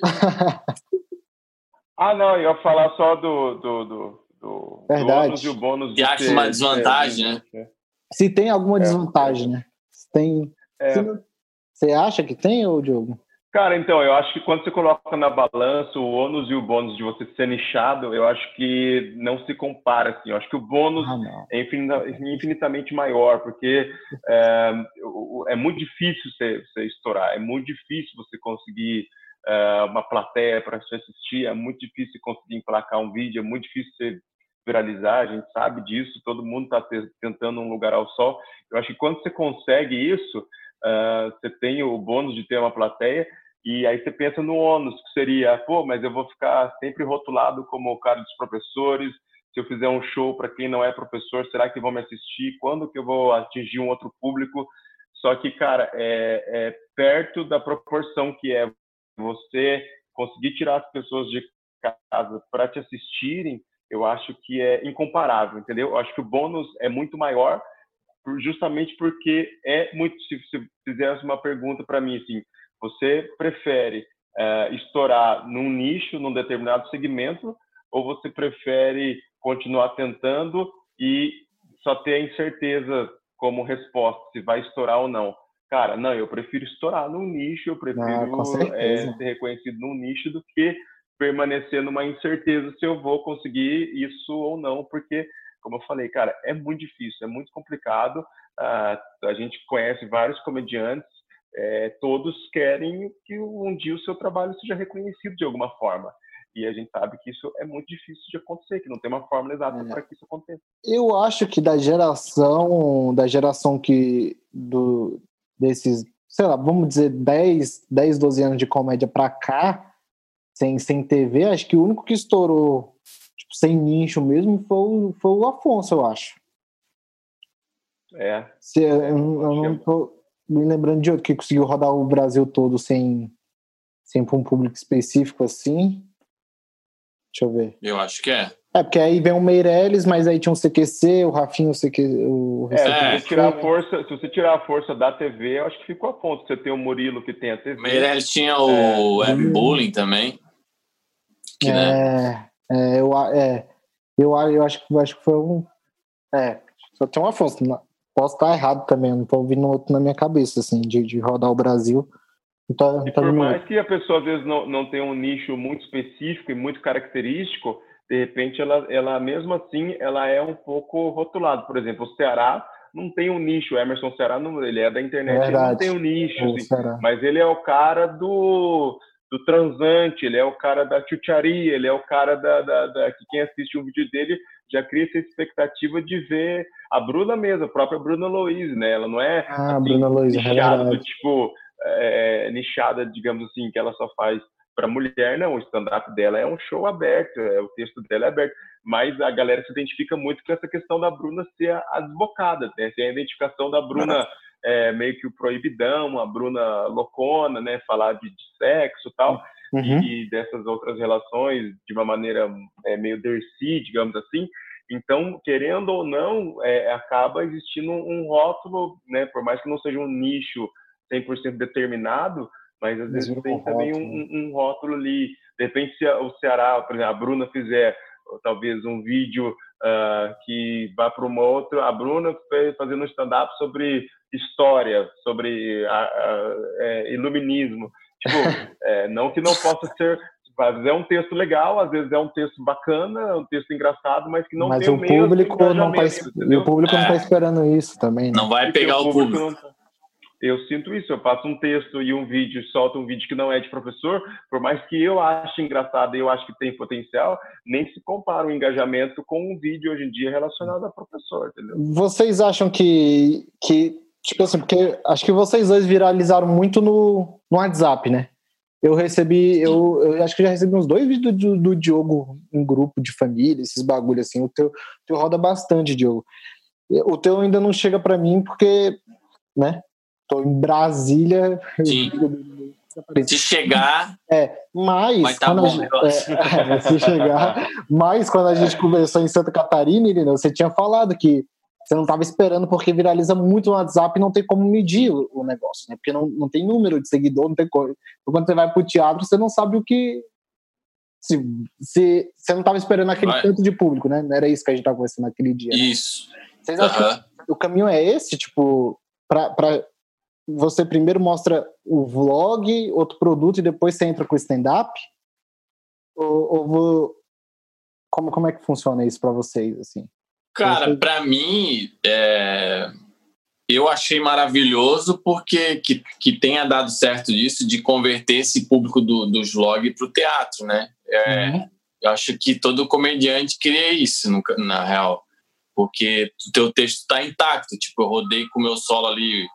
[SPEAKER 3] ah, não, eu ia falar só do, do, do do,
[SPEAKER 1] Verdade.
[SPEAKER 3] do e o bônus.
[SPEAKER 2] Que acha uma desvantagem, é, né?
[SPEAKER 1] Se tem alguma é. desvantagem, né? Se tem. É. Você acha que tem, ou Diogo?
[SPEAKER 3] Cara, então, eu acho que quando você coloca na balança o ônus e o bônus de você ser nichado, eu acho que não se compara, assim. Eu acho que o bônus ah, é infinitamente maior, porque é, é muito difícil você, você, estourar, é muito difícil você conseguir é, uma plateia para te assistir, é muito difícil conseguir emplacar um vídeo, é muito difícil você viralizar, a gente sabe disso, todo mundo está tentando um lugar ao sol. Eu acho que quando você consegue isso, uh, você tem o bônus de ter uma plateia, e aí você pensa no ônus, que seria, pô, mas eu vou ficar sempre rotulado como o cara dos professores, se eu fizer um show para quem não é professor, será que vão me assistir? Quando que eu vou atingir um outro público? Só que, cara, é, é perto da proporção que é você conseguir tirar as pessoas de casa para te assistirem, eu acho que é incomparável, entendeu? Eu acho que o bônus é muito maior, justamente porque é muito. Se você fizesse uma pergunta para mim, assim, você prefere uh, estourar num nicho, num determinado segmento, ou você prefere continuar tentando e só ter a incerteza como resposta se vai estourar ou não? Cara, não, eu prefiro estourar num nicho, eu prefiro ah, é, ser reconhecido num nicho do que permanecer numa incerteza se eu vou conseguir isso ou não, porque, como eu falei, cara, é muito difícil, é muito complicado. Uh, a gente conhece vários comediantes, é, todos querem que um dia o seu trabalho seja reconhecido de alguma forma. E a gente sabe que isso é muito difícil de acontecer, que não tem uma fórmula exata é. para que isso aconteça.
[SPEAKER 1] Eu acho que da geração, da geração que do desses, sei lá, vamos dizer 10, 10 12 anos de comédia para cá, sem, sem TV, acho que o único que estourou tipo, sem nicho mesmo foi o, foi o Afonso, eu acho.
[SPEAKER 3] É.
[SPEAKER 1] Se, eu, eu não tô me lembrando de outro que conseguiu rodar o Brasil todo sem, sem um público específico assim. Deixa eu ver.
[SPEAKER 2] Eu acho que é.
[SPEAKER 1] É, porque aí vem o Meirelles, mas aí tinha um CQC, o Rafinho, o CQC. O
[SPEAKER 3] é, se você, tirar a força, se você tirar a força da TV, eu acho que ficou a ponto. Você tem o Murilo que tem a TV.
[SPEAKER 2] Meirelles tinha o é, Bullying também.
[SPEAKER 1] Que, é, né? é, eu, é, eu, eu acho, eu acho que foi um. É, só tem uma Afonso. Posso estar errado também, não estou ouvindo outro na minha cabeça, assim, de, de rodar o Brasil.
[SPEAKER 3] Então, e por mais que a pessoa às vezes não, não tenha um nicho muito específico e muito característico, de repente ela, ela mesmo assim ela é um pouco rotulada. Por exemplo, o Ceará não tem um nicho. O Emerson Ceará não, ele é da internet, Verdade. ele não tem um nicho, é, assim, mas ele é o cara do do transante, ele é o cara da chucharia, ele é o cara da, da, da, que quem assiste um vídeo dele já cria essa expectativa de ver a Bruna mesmo, a própria Bruna Louise, né? Ela não é
[SPEAKER 1] ah, assim, Bruna Louise,
[SPEAKER 3] é nichada, é tipo é, nichada, digamos assim, que ela só faz para mulher, não. O stand-up dela é um show aberto, é, o texto dela é aberto. Mas a galera se identifica muito com essa questão da Bruna ser a, a desbocada, né? Tem a identificação da Bruna é, meio que o proibidão, a Bruna loucona, né? Falar de, de sexo e tal. Uhum. E, dessas outras relações de uma maneira é, meio Dercy, digamos assim. Então, querendo ou não, é, acaba existindo um rótulo, né? Por mais que não seja um nicho 100% determinado, mas às vezes tem também um, um, rótulo ali. De repente, se o Ceará, por exemplo, a Bruna fizer talvez um vídeo uh, que vá para uma outra, a Bruna fazendo um stand-up sobre história, sobre a, a, é, iluminismo. Tipo, (laughs) é, não que não possa ser às vezes é um texto legal, às vezes é um texto bacana, é um texto engraçado, mas que não
[SPEAKER 1] mas
[SPEAKER 3] tem
[SPEAKER 1] o, público não tá, o público não está esperando isso também. Né?
[SPEAKER 2] Não vai pegar o público. O público.
[SPEAKER 3] eu sinto isso. Eu faço um texto e um vídeo, solto um vídeo que não é de professor, por mais que eu ache engraçado e eu acho que tem potencial, nem se compara o engajamento com um vídeo hoje em dia relacionado a professor, entendeu?
[SPEAKER 1] Vocês acham que, que tipo assim, porque acho que vocês dois viralizaram muito no, no WhatsApp, né? Eu recebi, eu, eu, acho que já recebi uns dois vídeos do, do Diogo em grupo de família, esses bagulho assim. O teu, teu roda bastante, Diogo. O teu ainda não chega para mim porque, né? Tô em Brasília.
[SPEAKER 2] Sim. Se chegar.
[SPEAKER 1] É, mas.
[SPEAKER 2] Tá bom, gente,
[SPEAKER 1] é, é, se chegar. (laughs) Mas quando a gente conversou em Santa Catarina, Irina, você tinha falado que você não estava esperando porque viraliza muito no WhatsApp e não tem como medir o, o negócio, né? Porque não, não tem número de seguidor, não tem coisa. Então, quando você vai para o teatro, você não sabe o que. Se, se você não estava esperando aquele vai. tanto de público, né? Não era isso que a gente estava conversando naquele dia. Né?
[SPEAKER 2] Isso. Né?
[SPEAKER 1] Vocês acham uhum. que o caminho é esse, tipo, para você primeiro mostra o vlog, outro produto e depois você entra com o stand-up? Ou, ou, como, como é que funciona isso para vocês, assim?
[SPEAKER 2] Cara, para mim, é... eu achei maravilhoso porque que, que tenha dado certo disso de converter esse público do, dos vlogs para o teatro, né? É, uhum. Eu acho que todo comediante queria isso, no, na real. Porque o teu texto está intacto. Tipo, eu rodei com o meu solo ali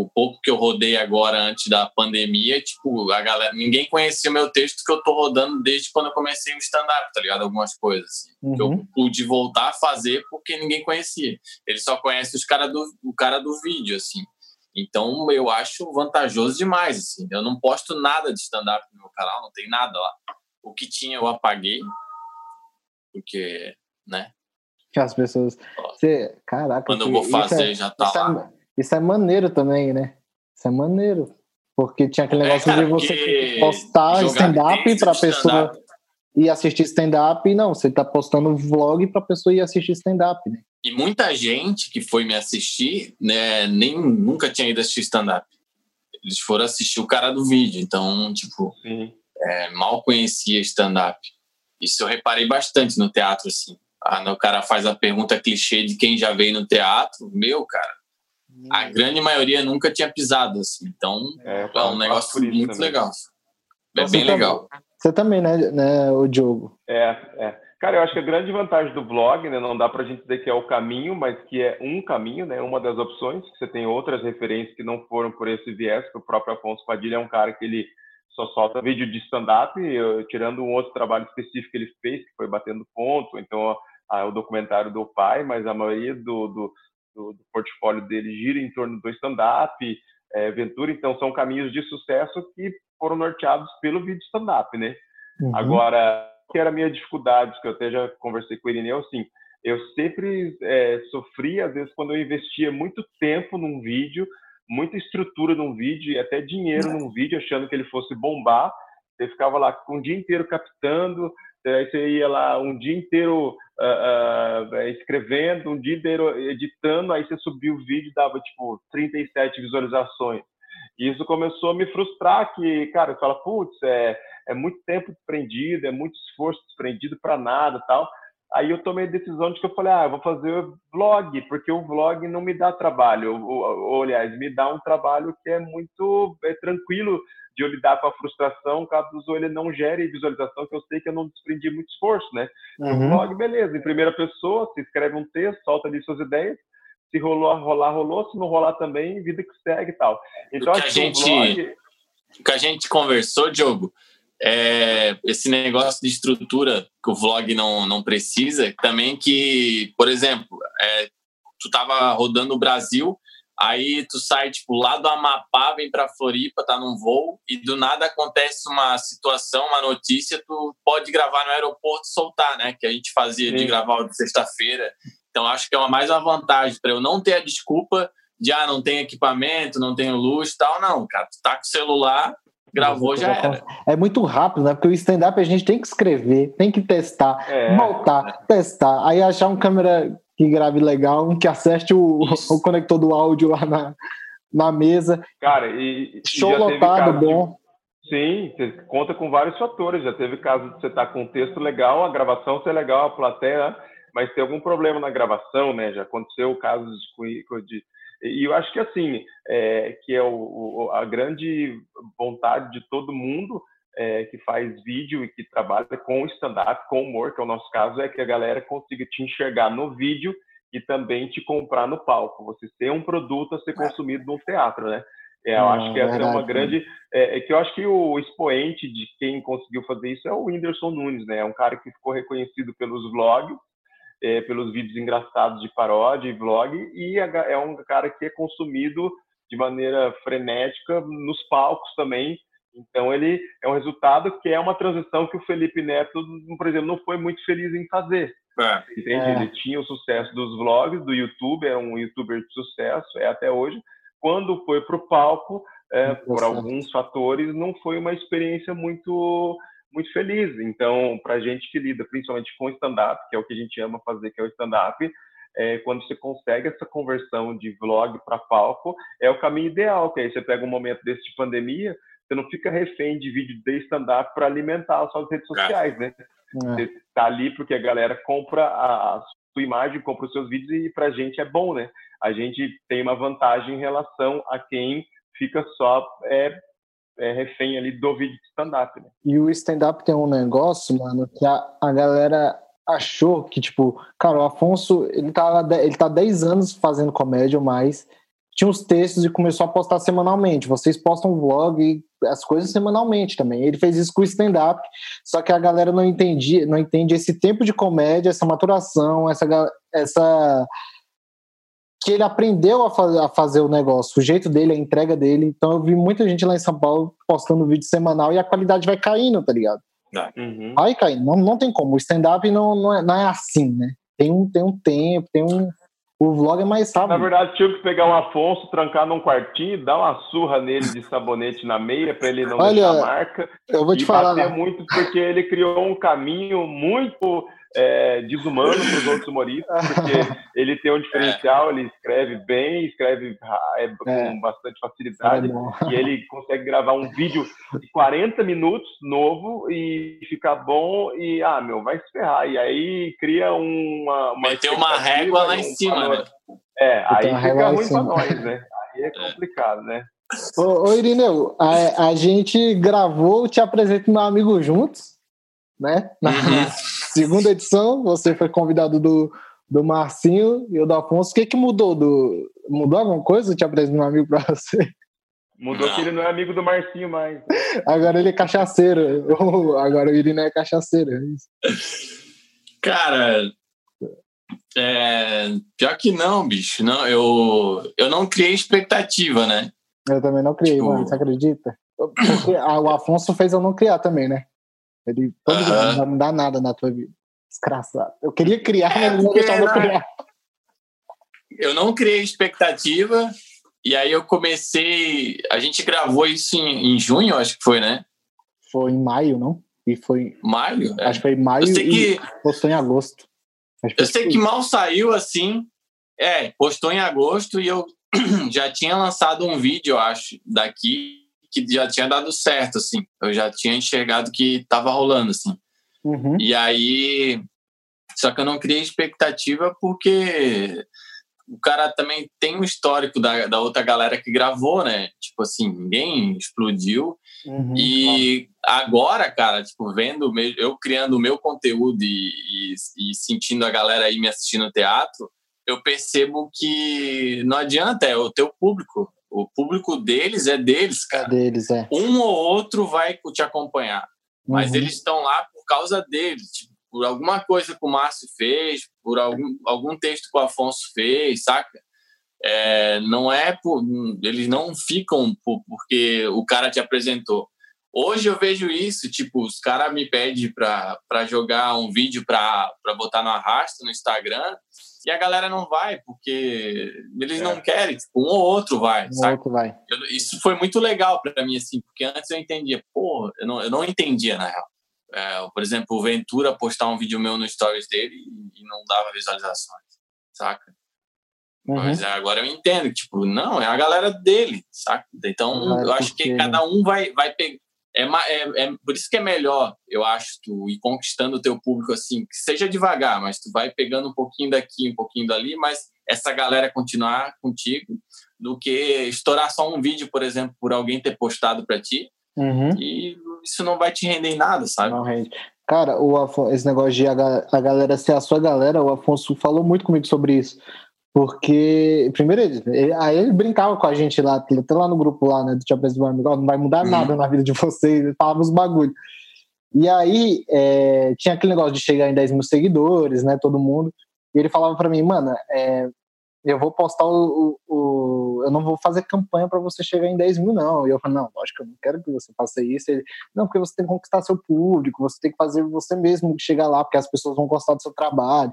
[SPEAKER 2] o pouco que eu rodei agora antes da pandemia, tipo, a galera, ninguém conhecia o meu texto que eu tô rodando desde quando eu comecei o stand-up, tá ligado? Algumas coisas, assim. Uhum. Eu pude voltar a fazer porque ninguém conhecia. Ele só conhece os cara do, o cara do vídeo, assim. Então, eu acho vantajoso demais, assim. Eu não posto nada de stand-up no meu canal, não tem nada lá. O que tinha eu apaguei, porque, né?
[SPEAKER 1] Que as pessoas... Você, caraca...
[SPEAKER 2] Quando eu vou fazer, é, já tá é lá.
[SPEAKER 1] Isso é maneiro também, né? Isso é maneiro. Porque tinha aquele é, negócio é, cara, de você postar stand-up para a pessoa ir assistir stand-up. Não, você tá postando vlog para a pessoa ir assistir stand-up, né?
[SPEAKER 2] E muita gente que foi me assistir, né, nem nunca tinha ido assistir stand-up. Eles foram assistir o cara do vídeo, então, tipo, é, mal conhecia stand-up. Isso eu reparei bastante no teatro, assim. Ah, o cara faz a pergunta clichê de quem já veio no teatro. Meu, cara, a grande maioria nunca tinha pisado, assim. Então, é, é um negócio muito também. legal. É bem legal.
[SPEAKER 1] Você também, né, né, o Diogo?
[SPEAKER 3] É, é. Cara, eu acho que a grande vantagem do blog, né, não dá para a gente dizer que é o caminho, mas que é um caminho, né, uma das opções, que você tem outras referências que não foram por esse viés, que o próprio Afonso Padilha é um cara que ele só solta vídeo de stand-up, tirando um outro trabalho específico que ele fez, que foi batendo ponto, então a, o documentário do pai, mas a maioria do, do do, do portfólio dele gira em torno do stand-up, é, Ventura, então são caminhos de sucesso que foram norteados pelo vídeo stand-up, né? Uhum. Agora, que era a minha dificuldade, que eu até já conversei com o Irineu, assim, eu sempre é, sofri, às vezes, quando eu investia muito tempo num vídeo, muita estrutura num vídeo e até dinheiro num vídeo, achando que ele fosse bombar, você ficava lá com um dia inteiro captando, Aí você ia lá um dia inteiro uh, uh, escrevendo, um dia inteiro editando, aí você subia o vídeo dava tipo 37 visualizações. E isso começou a me frustrar, que, cara, você fala, putz, é, é muito tempo desprendido, é muito esforço desprendido para nada tal. Aí eu tomei a decisão de que eu falei, ah, eu vou fazer vlog, porque o vlog não me dá trabalho, ou, ou, ou aliás, me dá um trabalho que é muito é, tranquilo de eu lidar com a frustração caso ele não gere visualização, que eu sei que eu não desprendi muito esforço, né? Uhum. O blog, beleza, em primeira pessoa, se escreve um texto, solta ali suas ideias, se rolou, rolar, rolou, se não rolar também, vida que segue e tal.
[SPEAKER 2] Então, o que a gente, blog... o que a gente conversou, Diogo, é esse negócio de estrutura que o vlog não, não precisa, também que, por exemplo, é, tu tava rodando o Brasil, Aí tu sai, tipo, lá do Amapá, vem pra Floripa, tá num voo, e do nada acontece uma situação, uma notícia, tu pode gravar no aeroporto e soltar, né? Que a gente fazia Sim. de gravar de sexta-feira. Então acho que é uma, mais uma vantagem para eu não ter a desculpa de, ah, não tem equipamento, não tenho luz e tal. Não, cara, tu tá com o celular, gravou, já era.
[SPEAKER 1] É muito rápido, né? Porque o stand-up a gente tem que escrever, tem que testar, é. voltar, testar. Aí achar um câmera que grave legal, um que acerte o, o conector do áudio lá na, na mesa.
[SPEAKER 3] Cara, e.
[SPEAKER 1] Show lotado, bom.
[SPEAKER 3] De, sim, você conta com vários fatores. Já teve caso de você estar tá com um texto legal, a gravação ser legal, a plateia. mas tem algum problema na gravação, né? Já aconteceu casos de e eu acho que assim é, que é o, o, a grande vontade de todo mundo é, que faz vídeo e que trabalha com stand-up, com humor, que é o nosso caso, é que a galera consiga te enxergar no vídeo e também te comprar no palco. Você ter um produto a ser consumido no teatro, né? É, eu acho que essa verdade, é uma grande. É, é, que eu acho que o expoente de quem conseguiu fazer isso é o Whindersson Nunes, né? É um cara que ficou reconhecido pelos vlogs, é, pelos vídeos engraçados de paródia e vlog, e é um cara que é consumido de maneira frenética nos palcos também. Então ele é um resultado que é uma transição que o Felipe Neto, por exemplo, não foi muito feliz em fazer. É. Entende? É. Ele tinha o sucesso dos vlogs, do YouTube, era um youtuber de sucesso, é até hoje. Quando foi para o palco, é, por alguns fatores, não foi uma experiência muito muito feliz. Então, para a gente que lida principalmente com stand-up, que é o que a gente ama fazer, que é o stand-up, é, quando você consegue essa conversão de vlog para palco, é o caminho ideal, que aí você pega um momento desse de pandemia, você não fica refém de vídeo de stand-up para alimentar as suas redes sociais, né? É. Você tá ali porque a galera compra a sua imagem, compra os seus vídeos e para a gente é bom, né? A gente tem uma vantagem em relação a quem fica só é, é refém ali do vídeo de stand-up, né?
[SPEAKER 1] E o stand-up tem um negócio, mano, que a, a galera achou que, tipo, cara, o Afonso, ele tá, ele tá 10 anos fazendo comédia ou mais, tinha os textos e começou a postar semanalmente. Vocês postam vlog e as coisas semanalmente também. Ele fez isso com o stand-up, só que a galera não entendia, não entende esse tempo de comédia, essa maturação, essa, essa que ele aprendeu a, faz, a fazer o negócio, o jeito dele, a entrega dele. Então eu vi muita gente lá em São Paulo postando vídeo semanal e a qualidade vai caindo, tá ligado? Uhum. Vai caindo, não, não tem como. O stand-up não, não, é, não é assim, né? Tem um, tem um tempo, tem um, o vlog é mais rápido.
[SPEAKER 3] Na verdade, tinha que pegar um Afonso, trancar num quartinho, dar uma surra nele de sabonete na meia para ele não Olha, deixar marca.
[SPEAKER 1] Eu vou te falar.
[SPEAKER 3] Bater muito porque ele criou um caminho muito é, desumano para os outros humoristas, (laughs) porque ele tem um diferencial, ele escreve bem, escreve é, com é. bastante facilidade, é e ele consegue gravar um vídeo de 40 minutos novo e ficar bom, e ah, meu, vai se ferrar. E aí cria uma. uma
[SPEAKER 2] Meteu uma régua lá em cima, né?
[SPEAKER 3] É, aí fica ruim para nós, né? Aí é complicado, né?
[SPEAKER 1] Ô, ô Irineu, a, a gente gravou Te Apresento Meu Amigo Juntos, né? Na uhum. Segunda edição, você foi convidado do, do Marcinho e o do Afonso. O que, que mudou? Do, mudou alguma coisa? Te apresento um amigo para (laughs) você.
[SPEAKER 3] Mudou não. que ele não é amigo do Marcinho mais.
[SPEAKER 1] Agora ele é cachaceiro. (laughs) Agora o Irina é cachaceiro. É
[SPEAKER 2] Cara, é, pior que não, bicho. Não, eu, eu não criei expectativa, né?
[SPEAKER 1] Eu também não criei, tipo... mano. Você acredita? Porque o Afonso fez eu não criar também, né? Ele todo uhum. não dá nada na tua vida. Desgraçado. Eu queria criar, mas não deixava criar.
[SPEAKER 2] Eu não criei expectativa, e aí eu comecei. A gente gravou isso em, em junho, acho que foi, né?
[SPEAKER 1] Foi em maio, não? E foi.
[SPEAKER 2] Maio?
[SPEAKER 1] É. Acho que foi em maio eu sei que... postou em agosto.
[SPEAKER 2] Eu sei que mal saiu assim. É, postou em agosto e eu (clears throat) já tinha lançado um vídeo, eu acho, daqui que já tinha dado certo, assim. Eu já tinha enxergado que estava rolando, assim. Uhum. E aí. Só que eu não criei expectativa porque o cara também tem um histórico da, da outra galera que gravou, né? Tipo assim, ninguém explodiu. Uhum, e claro. agora, cara, tipo, vendo, eu criando o meu conteúdo e, e, e, sentindo a galera aí me assistindo no teatro, eu percebo que não adianta, é o teu público. O público deles é deles, cara.
[SPEAKER 1] Deles, é.
[SPEAKER 2] Um ou outro vai te acompanhar, mas uhum. eles estão lá por causa deles, tipo, por alguma coisa que o Márcio fez, por algum, algum texto que o Afonso fez, saca? É, não é por. Eles não ficam por, porque o cara te apresentou. Hoje eu vejo isso, tipo, os caras me pedem para jogar um vídeo para botar no arrasto no Instagram e a galera não vai, porque eles é. não querem, tipo, um ou outro vai, um sabe?
[SPEAKER 1] Outro vai.
[SPEAKER 2] Eu, isso foi muito legal para mim, assim, porque antes eu entendia, pô, eu não, eu não entendia, na real. É, por exemplo, o Ventura postar um vídeo meu no stories dele e, não dava visualizações, saca? Uhum. Mas agora eu entendo, tipo, não, é a galera dele, saca? Então, ah, eu acho que cada um vai, vai pegar é, é, é, por isso que é melhor, eu acho, tu ir conquistando o teu público assim, que seja devagar, mas tu vai pegando um pouquinho daqui, um pouquinho dali, mas essa galera continuar contigo, do que estourar só um vídeo, por exemplo, por alguém ter postado para ti, uhum. e isso não vai te render em nada, sabe? Não rende.
[SPEAKER 1] Cara, o Afonso, esse negócio de a, a galera ser a sua galera, o Afonso falou muito comigo sobre isso. Porque, primeiro, ele, aí ele brincava com a gente lá, até lá no grupo lá, né, do Tia do Amigo, não vai mudar uhum. nada na vida de vocês, ele falava os bagulho. E aí, é, tinha aquele negócio de chegar em 10 mil seguidores, né, todo mundo, e ele falava para mim, mano, é, eu vou postar o, o, o, Eu não vou fazer campanha para você chegar em 10 mil, não. E eu falei, não, lógico que eu não quero que você faça isso. Ele, não, porque você tem que conquistar seu público, você tem que fazer você mesmo chegar lá, porque as pessoas vão gostar do seu trabalho.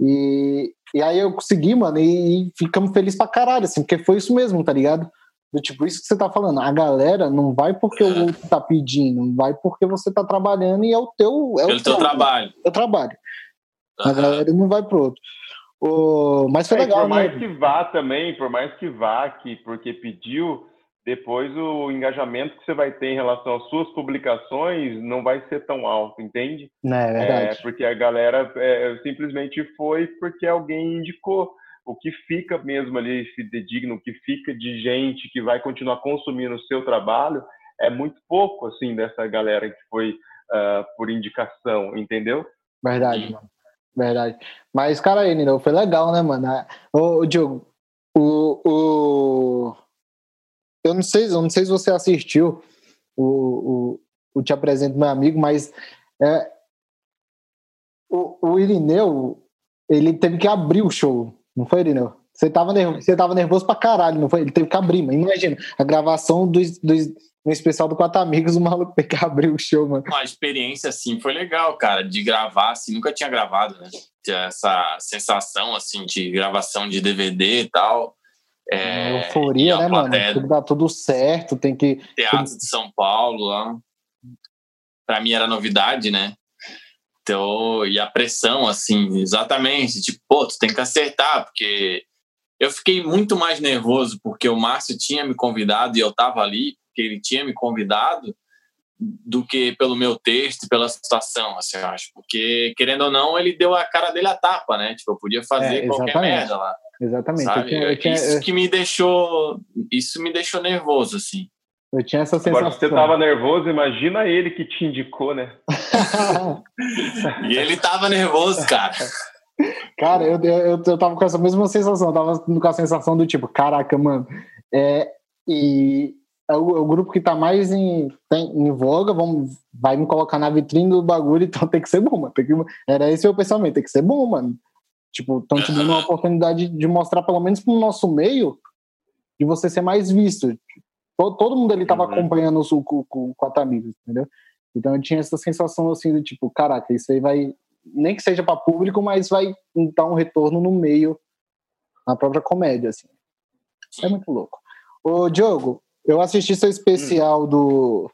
[SPEAKER 1] E, e aí eu consegui, mano, e, e ficamos felizes pra caralho, assim, porque foi isso mesmo, tá ligado? Do tipo, isso que você tá falando, a galera não vai porque o outro tá pedindo, vai porque você tá trabalhando e é o teu. É
[SPEAKER 2] Pelo o teu, teu trabalho.
[SPEAKER 1] É o trabalho. Uhum. A galera não vai pro outro. O... Mas foi é, legal,
[SPEAKER 3] por né? mais que vá também, por mais que vá, que porque pediu, depois o engajamento que você vai ter em relação às suas publicações não vai ser tão alto, entende?
[SPEAKER 1] Não, é verdade. É,
[SPEAKER 3] porque a galera é, simplesmente foi porque alguém indicou. O que fica mesmo ali fidedigno, o que fica de gente que vai continuar consumindo o seu trabalho, é muito pouco, assim, dessa galera que foi uh, por indicação, entendeu?
[SPEAKER 1] Verdade, mano. Verdade. Mas, cara, aí, Nino, foi legal, né, mano? Ô, Diogo, o, o, eu não sei, eu não sei se você assistiu o, o, o Te Apresento Meu Amigo, mas é, o, o Irineu, ele teve que abrir o show, não foi, Irineu? Você tava, nervoso, você tava nervoso pra caralho, não foi? Ele teve que abrir, mas imagina, a gravação dos, no especial do Quatro Amigos, o maluco teve que abrir o show, mano.
[SPEAKER 2] Uma experiência, assim, foi legal, cara, de gravar, assim, nunca tinha gravado, né? Essa sensação, assim, de gravação de DVD e tal.
[SPEAKER 1] É, euforia, né, mano? Tem que dar tudo certo, tem que.
[SPEAKER 2] Teatro de São Paulo lá. Pra mim era novidade, né? Então, e a pressão, assim, exatamente. Tipo, pô, tu tem que acertar, porque eu fiquei muito mais nervoso porque o Márcio tinha me convidado e eu tava ali, porque ele tinha me convidado, do que pelo meu texto pela situação, assim, eu acho. Porque, querendo ou não, ele deu a cara dele a tapa, né? Tipo, eu podia fazer é, qualquer merda lá.
[SPEAKER 1] Exatamente.
[SPEAKER 2] Eu tinha, eu tinha, isso que me deixou, isso me deixou nervoso, assim.
[SPEAKER 1] Eu tinha essa sensação. Agora,
[SPEAKER 3] você tava nervoso, imagina ele que te indicou, né? (laughs)
[SPEAKER 2] e ele tava nervoso, cara. (laughs)
[SPEAKER 1] Cara, eu, eu, eu tava com essa mesma sensação, eu tava com a sensação do tipo, caraca, mano, é, e é o, é o grupo que tá mais em, tem, em voga, vamos, vai me colocar na vitrine do bagulho, então tem que ser bom, mano. Tem que, era esse o pensamento, tem que ser bom, mano. Tipo, estão te dando uma oportunidade de mostrar, pelo menos pro nosso meio, de você ser mais visto. Todo, todo mundo ali tava uhum. acompanhando o, com, com quatro amigos, entendeu? Então eu tinha essa sensação assim de tipo, caraca, isso aí vai, nem que seja para público, mas vai dar um retorno no meio, na própria comédia, assim. É muito louco. Ô, Diogo, eu assisti seu especial hum. do,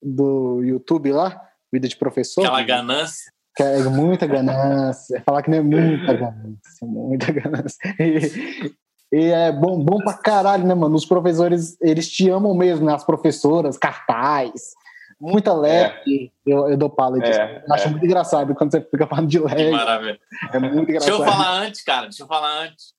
[SPEAKER 1] do YouTube lá, Vida de Professor.
[SPEAKER 2] Aquela ganância.
[SPEAKER 1] Que é muita ganância. Falar que não é muita ganância, muita ganância. E, e é bom, bom pra caralho, né, mano? Os professores, eles te amam mesmo, né? As professoras, cartaz, muita leve. É. Eu, eu dou pala disso. É, Acho é. muito engraçado quando você fica falando de leve.
[SPEAKER 2] Maravilha.
[SPEAKER 1] É muito engraçado.
[SPEAKER 2] Deixa eu falar antes, cara. Deixa eu falar antes.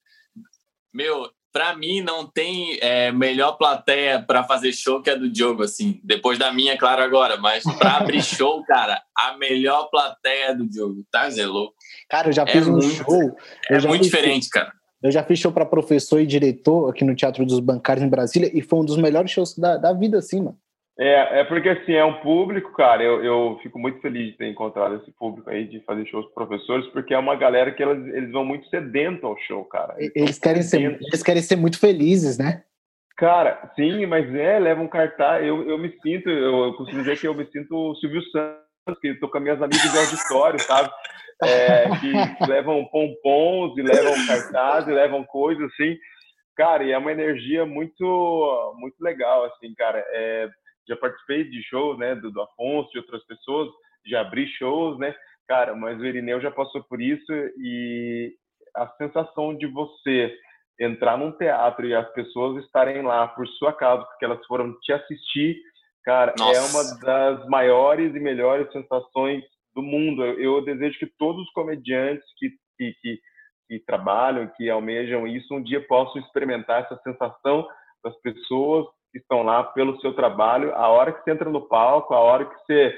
[SPEAKER 2] Meu, para mim não tem é, melhor plateia para fazer show que a do Diogo, assim. Depois da minha, claro, agora. Mas para abrir (laughs) show, cara, a melhor plateia é do Diogo. Tá, Zé louco?
[SPEAKER 1] Cara, eu já fiz é um
[SPEAKER 2] muito,
[SPEAKER 1] show.
[SPEAKER 2] É muito diferente, cara.
[SPEAKER 1] Eu já fiz show para professor e diretor aqui no Teatro dos Bancários em Brasília e foi um dos melhores shows da, da vida, assim, mano.
[SPEAKER 3] É, é porque assim, é um público, cara, eu, eu fico muito feliz de ter encontrado esse público aí, de fazer shows com professores, porque é uma galera que elas, eles vão muito sedento ao show, cara.
[SPEAKER 1] Eles, eles querem, ser, eles querem ser muito felizes, né?
[SPEAKER 3] Cara, sim, mas é, levam um cartaz, eu, eu me sinto, eu, eu costumo dizer que eu me sinto o Silvio Santos, que tô com minhas amigas de auditório, sabe? É, que levam pompons e levam cartaz e levam coisas assim. Cara, e é uma energia muito, muito legal, assim, cara. É, já participei de shows, né, do, do Afonso, de outras pessoas, já abri shows, né, cara, mas o Irineu já passou por isso e a sensação de você entrar num teatro e as pessoas estarem lá por sua causa, porque elas foram te assistir, Cara, Nossa. é uma das maiores e melhores sensações do mundo. Eu, eu desejo que todos os comediantes que, que, que, que, trabalham, que almejam isso, um dia possam experimentar essa sensação das pessoas que estão lá pelo seu trabalho, a hora que você entra no palco, a hora que você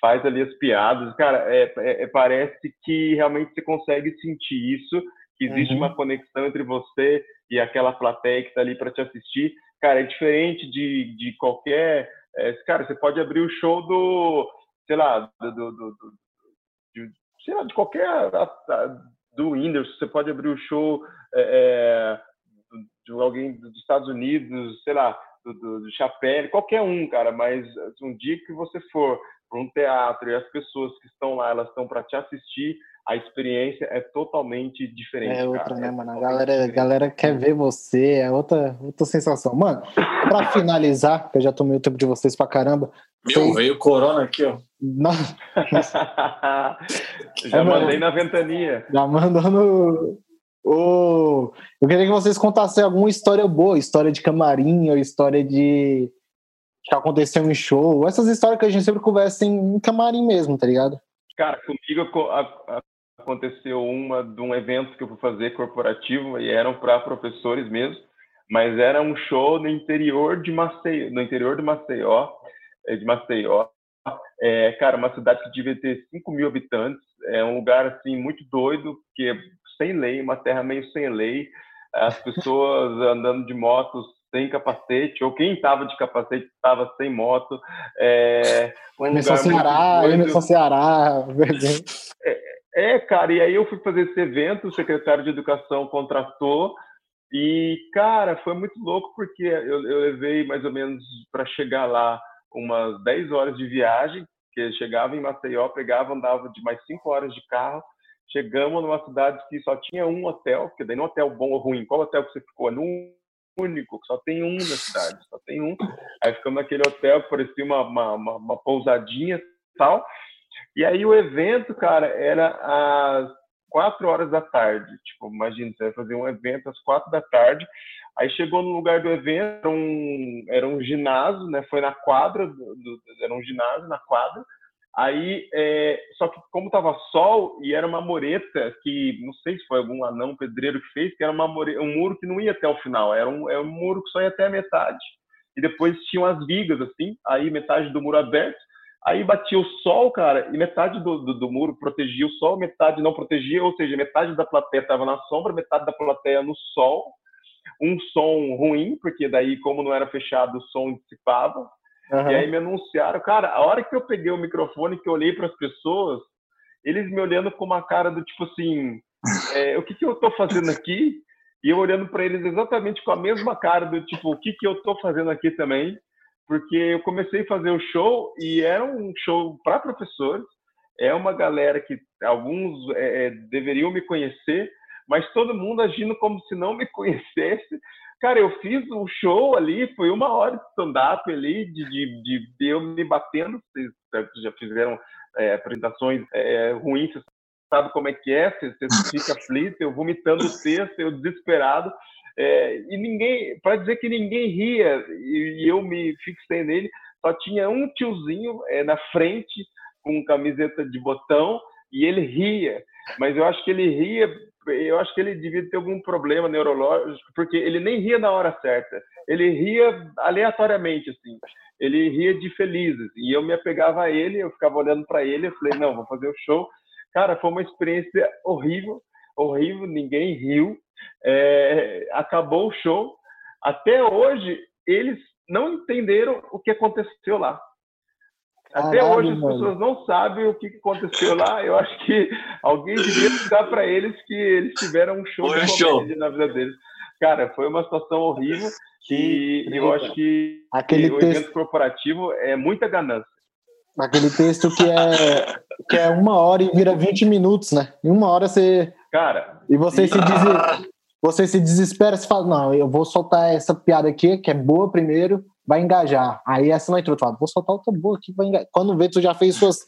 [SPEAKER 3] faz ali as piadas, cara, é, é, é parece que realmente você consegue sentir isso, que existe uhum. uma conexão entre você e aquela plateia que está ali para te assistir. Cara, é diferente de, de qualquer. É, cara, você pode abrir o show do, sei lá, do, do, do, de, sei lá, de qualquer do Whindersson, você pode abrir o show é, é de alguém dos Estados Unidos, sei lá, do, do, do Chapéu, qualquer um, cara, mas um dia que você for para um teatro e as pessoas que estão lá, elas estão para te assistir, a experiência é totalmente diferente.
[SPEAKER 1] É outra,
[SPEAKER 3] cara.
[SPEAKER 1] né, é mano? A galera, galera quer ver você, é outra, outra sensação. Mano, para finalizar, que eu já tomei o tempo de vocês pra caramba.
[SPEAKER 2] Meu, tem... veio corona aqui, ó.
[SPEAKER 3] Não. (laughs) já é, mandei na ventania.
[SPEAKER 1] Já mandou no. Oh, eu queria que vocês contassem alguma história boa, história de camarim ou história de que aconteceu em show, essas histórias que a gente sempre conversa em camarim mesmo, tá ligado?
[SPEAKER 3] Cara, comigo aconteceu uma de um evento que eu fui fazer corporativo e eram para professores mesmo, mas era um show no interior de Maceió, no interior de Maceió, é, de Maceió. É, cara, uma cidade que devia ter 5 mil habitantes, é um lugar assim muito doido, que sem lei, uma terra meio sem lei, as pessoas (laughs) andando de motos sem capacete, ou quem estava de capacete estava sem moto. É, (laughs)
[SPEAKER 1] um Emerson Ceará, (laughs) Emerson Ceará.
[SPEAKER 3] É, é, cara, e aí eu fui fazer esse evento, o secretário de Educação contratou, e, cara, foi muito louco, porque eu, eu levei mais ou menos para chegar lá umas 10 horas de viagem, que chegava em Maceió, pegava, andava de mais 5 horas de carro, chegamos numa cidade que só tinha um hotel, porque daí no hotel bom ou ruim, qual hotel que você ficou? Num único, só tem um na cidade, só tem um. Aí ficamos naquele hotel que parecia uma, uma, uma, uma pousadinha e tal. E aí o evento, cara, era às quatro horas da tarde. Tipo, imagina, você vai fazer um evento às quatro da tarde. Aí chegou no lugar do evento, era um, era um ginásio, né? Foi na quadra, do, do, era um ginásio na quadra. Aí, é, só que como tava sol e era uma moreta que, não sei se foi algum anão pedreiro que fez, que era uma moreta, um muro que não ia até o final, era um, era um muro que só ia até a metade. E depois tinham as vigas, assim, aí metade do muro aberto, aí batia o sol, cara, e metade do, do, do muro protegia o sol, metade não protegia, ou seja, metade da plateia estava na sombra, metade da plateia no sol. Um som ruim, porque daí, como não era fechado, o som dissipava Uhum. E aí me anunciaram, cara, a hora que eu peguei o microfone, que eu olhei para as pessoas, eles me olhando com uma cara do tipo assim, é, o que que eu tô fazendo aqui? E eu olhando para eles exatamente com a mesma cara do tipo, o que que eu tô fazendo aqui também? Porque eu comecei a fazer o show e era um show para professores, é uma galera que alguns é, é, deveriam me conhecer, mas todo mundo agindo como se não me (laughs) conhecesse, Cara, eu fiz um show ali, foi uma hora de stand-up ali, de, de, de, eu me batendo. Vocês já fizeram é, apresentações é, ruins, você sabe como é que é, você, você (laughs) fica aflito, eu vomitando o texto, eu desesperado. É, e ninguém, para dizer que ninguém ria, e, e, eu me fixei nele, só tinha um tiozinho na frente com camiseta de botão e ele ria. Mas eu acho que ele ria eu acho que ele devia ter algum problema neurológico, porque ele nem ria na hora certa. Ele ria aleatoriamente, assim. Ele ria de felizes. E eu me apegava a ele, eu ficava olhando para ele, eu falei, não, vou fazer o show. Cara, foi uma experiência horrível, horrível, ninguém riu. É, acabou o show. Até hoje, eles não entenderam o que aconteceu lá. Até Caralho, hoje as mano. pessoas não sabem o que aconteceu lá. Eu acho que alguém devia explicar para eles que eles tiveram um show
[SPEAKER 2] de show.
[SPEAKER 3] na vida deles. Cara, foi uma situação horrível e eu acho que
[SPEAKER 1] Aquele
[SPEAKER 3] o
[SPEAKER 1] texto...
[SPEAKER 3] evento corporativo é muita ganância.
[SPEAKER 1] Aquele texto que é, que é uma hora e vira 20 minutos, né? Em uma hora você.
[SPEAKER 3] Cara.
[SPEAKER 1] E você se, des... você se desespera, você fala, não, eu vou soltar essa piada aqui, que é boa primeiro, vai engajar. Aí essa não entrou, tu fala, vou soltar outra boa aqui, vai engajar. Quando vê, tu já fez suas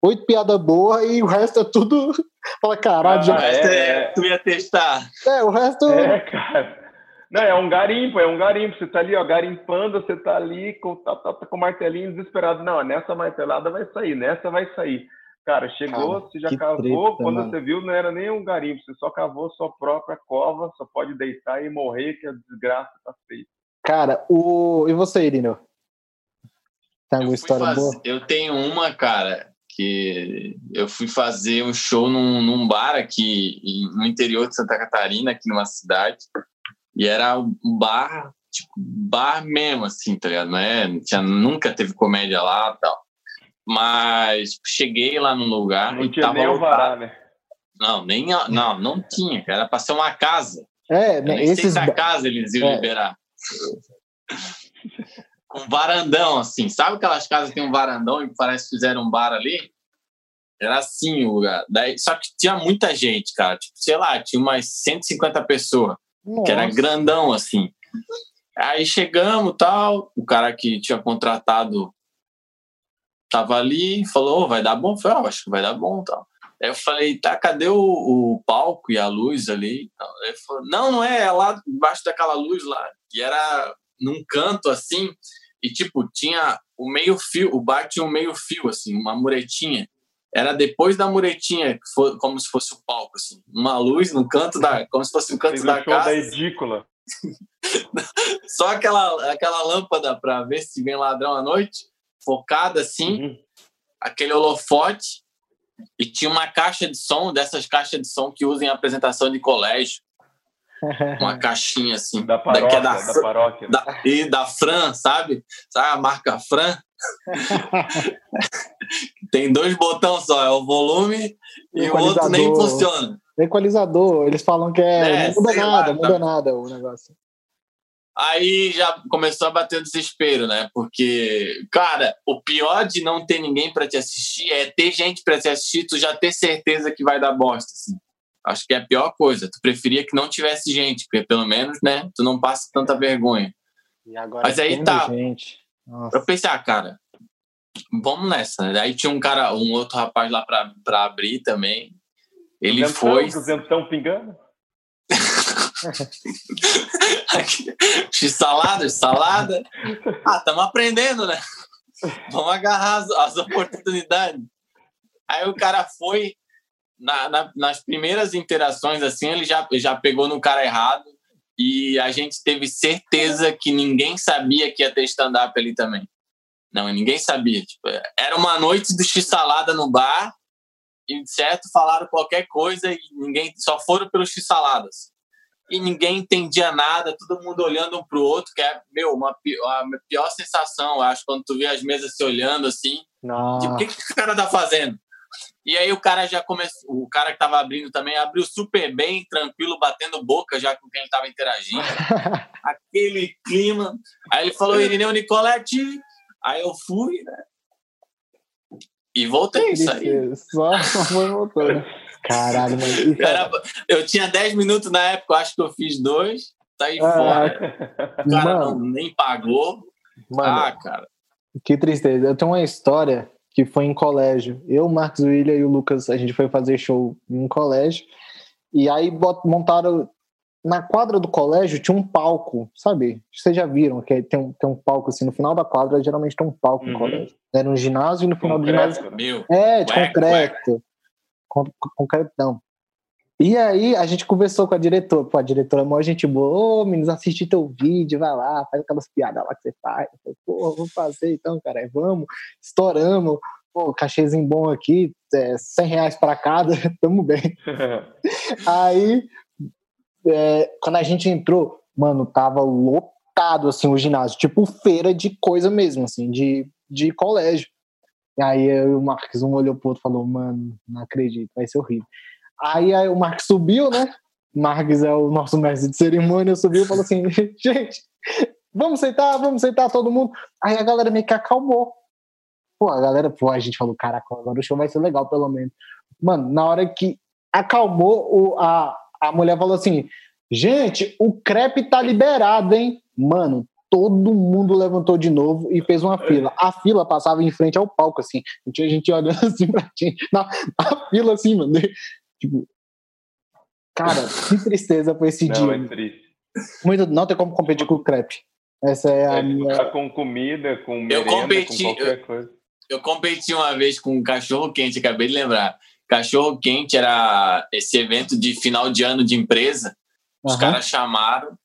[SPEAKER 1] oito piadas boas e o resto é tudo. (laughs) Fala, caralho, ah, já.
[SPEAKER 2] É, é, tu ia testar.
[SPEAKER 1] É, o resto.
[SPEAKER 3] É, cara. Não, é um garimpo, é um garimpo. Você tá ali, ó, garimpando, você tá ali com, tá, tá, tá com o martelinho desesperado. Não, nessa martelada vai sair, nessa vai sair. Cara, chegou, cara, você já cavou, treta, quando mano. você viu, não era nem um garimpo, você só cavou sua própria cova, só pode deitar e morrer, que a desgraça tá feita.
[SPEAKER 1] Cara, o. E você, Irino? Tem alguma história
[SPEAKER 2] fazer...
[SPEAKER 1] boa?
[SPEAKER 2] Eu tenho uma, cara, que eu fui fazer um show num, num bar aqui no interior de Santa Catarina, aqui numa cidade, e era um bar, tipo, bar mesmo, assim, tá ligado? Não é, tinha, nunca teve comédia lá tal. Mas cheguei lá no lugar
[SPEAKER 3] não e tinha tava nem alvará, né?
[SPEAKER 2] Não, nem não, não tinha, era para ser uma casa.
[SPEAKER 1] É, né, esses
[SPEAKER 2] da casa eles iam é. liberar. um varandão, assim. Sabe aquelas casas que tem um varandão e parece que fizeram um bar ali? Era assim o lugar. Daí, só que tinha muita gente, cara. Tipo, sei lá, tinha umas 150 pessoas. Nossa. Que era grandão, assim. Aí chegamos tal. O cara que tinha contratado tava ali, falou, oh, vai dar bom? Eu falei, oh, acho que vai dar bom tal. Aí eu falei, tá, cadê o, o palco e a luz ali? Ele falou, não, não é, é lá embaixo daquela luz lá. E era num canto assim, e tipo, tinha o meio fio, o bar tinha um meio fio, assim, uma muretinha. Era depois da muretinha, como se fosse o palco, assim. Uma luz no canto da. Como se fosse o canto da casa.
[SPEAKER 3] da edícula. (laughs)
[SPEAKER 2] Só aquela, aquela lâmpada para ver se vem ladrão à noite, focada assim, uhum. aquele holofote, e tinha uma caixa de som, dessas caixas de som que usam em apresentação de colégio. (laughs) Uma caixinha assim.
[SPEAKER 3] Da paróquia. Da, da, paróquia.
[SPEAKER 2] Da, e da Fran, sabe? Sabe a marca Fran? (laughs) Tem dois botões só, é o volume e o outro nem funciona.
[SPEAKER 1] Equalizador, eles falam que é, é não muda nada, lá, muda tá... nada o negócio.
[SPEAKER 2] Aí já começou a bater o desespero, né? Porque, cara, o pior de não ter ninguém para te assistir é ter gente para te assistir, tu já ter certeza que vai dar bosta, assim. Acho que é a pior coisa. Tu preferia que não tivesse gente, porque pelo menos, né, tu não passa tanta vergonha. Mas aí tá. Eu pensei, ah, cara, vamos nessa. Aí tinha um cara, um outro rapaz lá pra, pra abrir também. Ele foi.
[SPEAKER 3] O ventão pingando? (laughs)
[SPEAKER 2] X-salada, salada. Ah, estamos aprendendo, né? Vamos agarrar as, as oportunidades. Aí o cara foi, na, na, nas primeiras interações, assim, ele já, já pegou no cara errado e a gente teve certeza que ninguém sabia que ia ter stand-up ali também. Não, ninguém sabia. Tipo, era uma noite do x-salada no bar e, certo, falaram qualquer coisa e ninguém só foram pelos x-saladas. E ninguém entendia nada, todo mundo olhando um pro outro, que é, meu, uma, a pior sensação, acho, quando tu vê as mesas se olhando assim. Não. Tipo, o que, que esse cara tá fazendo? E aí o cara já começou, o cara que tava abrindo também abriu super bem, tranquilo, batendo boca já com quem ele tava interagindo. (laughs) Aquele clima. Aí ele falou, Irineu Nicolete. Aí eu fui, né? E voltei, isso aí.
[SPEAKER 1] Só, só foi voltando. Caralho, mano.
[SPEAKER 2] Era, eu tinha 10 minutos na época, eu acho que eu fiz dois. Tá aí ah, fora. O cara não, nem pagou. Mano, ah, cara.
[SPEAKER 1] Que tristeza. Eu tenho uma história que foi em colégio. Eu, o Marcos William e o Lucas, a gente foi fazer show em um colégio. E aí montaram. Na quadra do colégio tinha um palco, sabe? Vocês já viram que tem um, tem um palco assim, no final da quadra geralmente tem um palco uhum. no colégio. Era um ginásio e no final concreto, do ginásio.
[SPEAKER 2] Meu.
[SPEAKER 1] É, de ué, concreto. Ué. Não. E aí a gente conversou com a diretora. Pô, a diretora é mó gente boa. Ô, meninos, assiste teu vídeo, vai lá, faz aquelas piadas lá que você faz. Pô, vamos fazer então, cara. Vamos, estouramos. Pô, cachezinho bom aqui, é, 100 reais para cada, (laughs) tamo bem. (laughs) aí, é, quando a gente entrou, mano, tava lotado, assim, o ginásio. Tipo feira de coisa mesmo, assim, de, de colégio. E aí eu o Marcos, um olhou pro outro e falou, mano, não acredito, vai ser horrível. Aí, aí o Marcos subiu, né? Marcos é o nosso mestre de cerimônia, subiu e falou assim: (laughs) gente, vamos sentar, vamos sentar todo mundo. Aí a galera meio que acalmou. Pô, a galera, pô, a gente falou: caraca, agora o show vai ser legal, pelo menos. Mano, na hora que acalmou, o, a, a mulher falou assim: gente, o crepe tá liberado, hein? Mano, todo mundo levantou de novo e fez uma fila. A fila passava em frente ao palco, assim. Não tinha gente olhando (laughs) assim pra gente. Na, na fila, assim, mano. Tipo, cara, que tristeza foi esse
[SPEAKER 3] Não,
[SPEAKER 1] dia.
[SPEAKER 3] É triste.
[SPEAKER 1] Muito, não tem como competir com o crepe. Essa é a é, minha.
[SPEAKER 3] Com comida, com merenda, eu competi, com qualquer eu, coisa.
[SPEAKER 2] Eu competi uma vez com um cachorro quente, acabei de lembrar. Cachorro quente era esse evento de final de ano de empresa. Os uhum. caras chamaram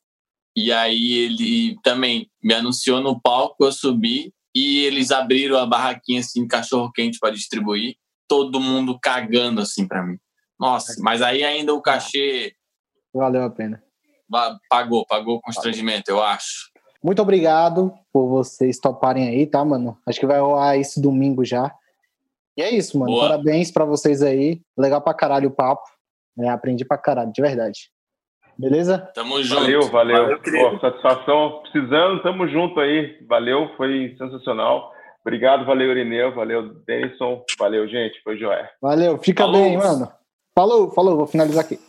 [SPEAKER 2] e aí ele também me anunciou no palco, eu subi e eles abriram a barraquinha assim, cachorro quente para distribuir, todo mundo cagando assim para mim. Nossa, mas aí ainda o cachê
[SPEAKER 1] valeu a pena.
[SPEAKER 2] Pagou, pagou o constrangimento, eu acho.
[SPEAKER 1] Muito obrigado por vocês toparem aí, tá, mano? Acho que vai rolar isso domingo já. E é isso, mano. Boa. Parabéns para vocês aí. Legal pra caralho o papo. É, aprendi pra caralho, de verdade. Beleza?
[SPEAKER 2] Tamo junto.
[SPEAKER 3] Valeu, valeu. valeu Pô, satisfação. Precisando, tamo junto aí. Valeu, foi sensacional. Obrigado, valeu, Irineu. Valeu, Denison. Valeu, gente. Foi joia.
[SPEAKER 1] Valeu, fica falou. bem, mano. Falou, falou. Vou finalizar aqui.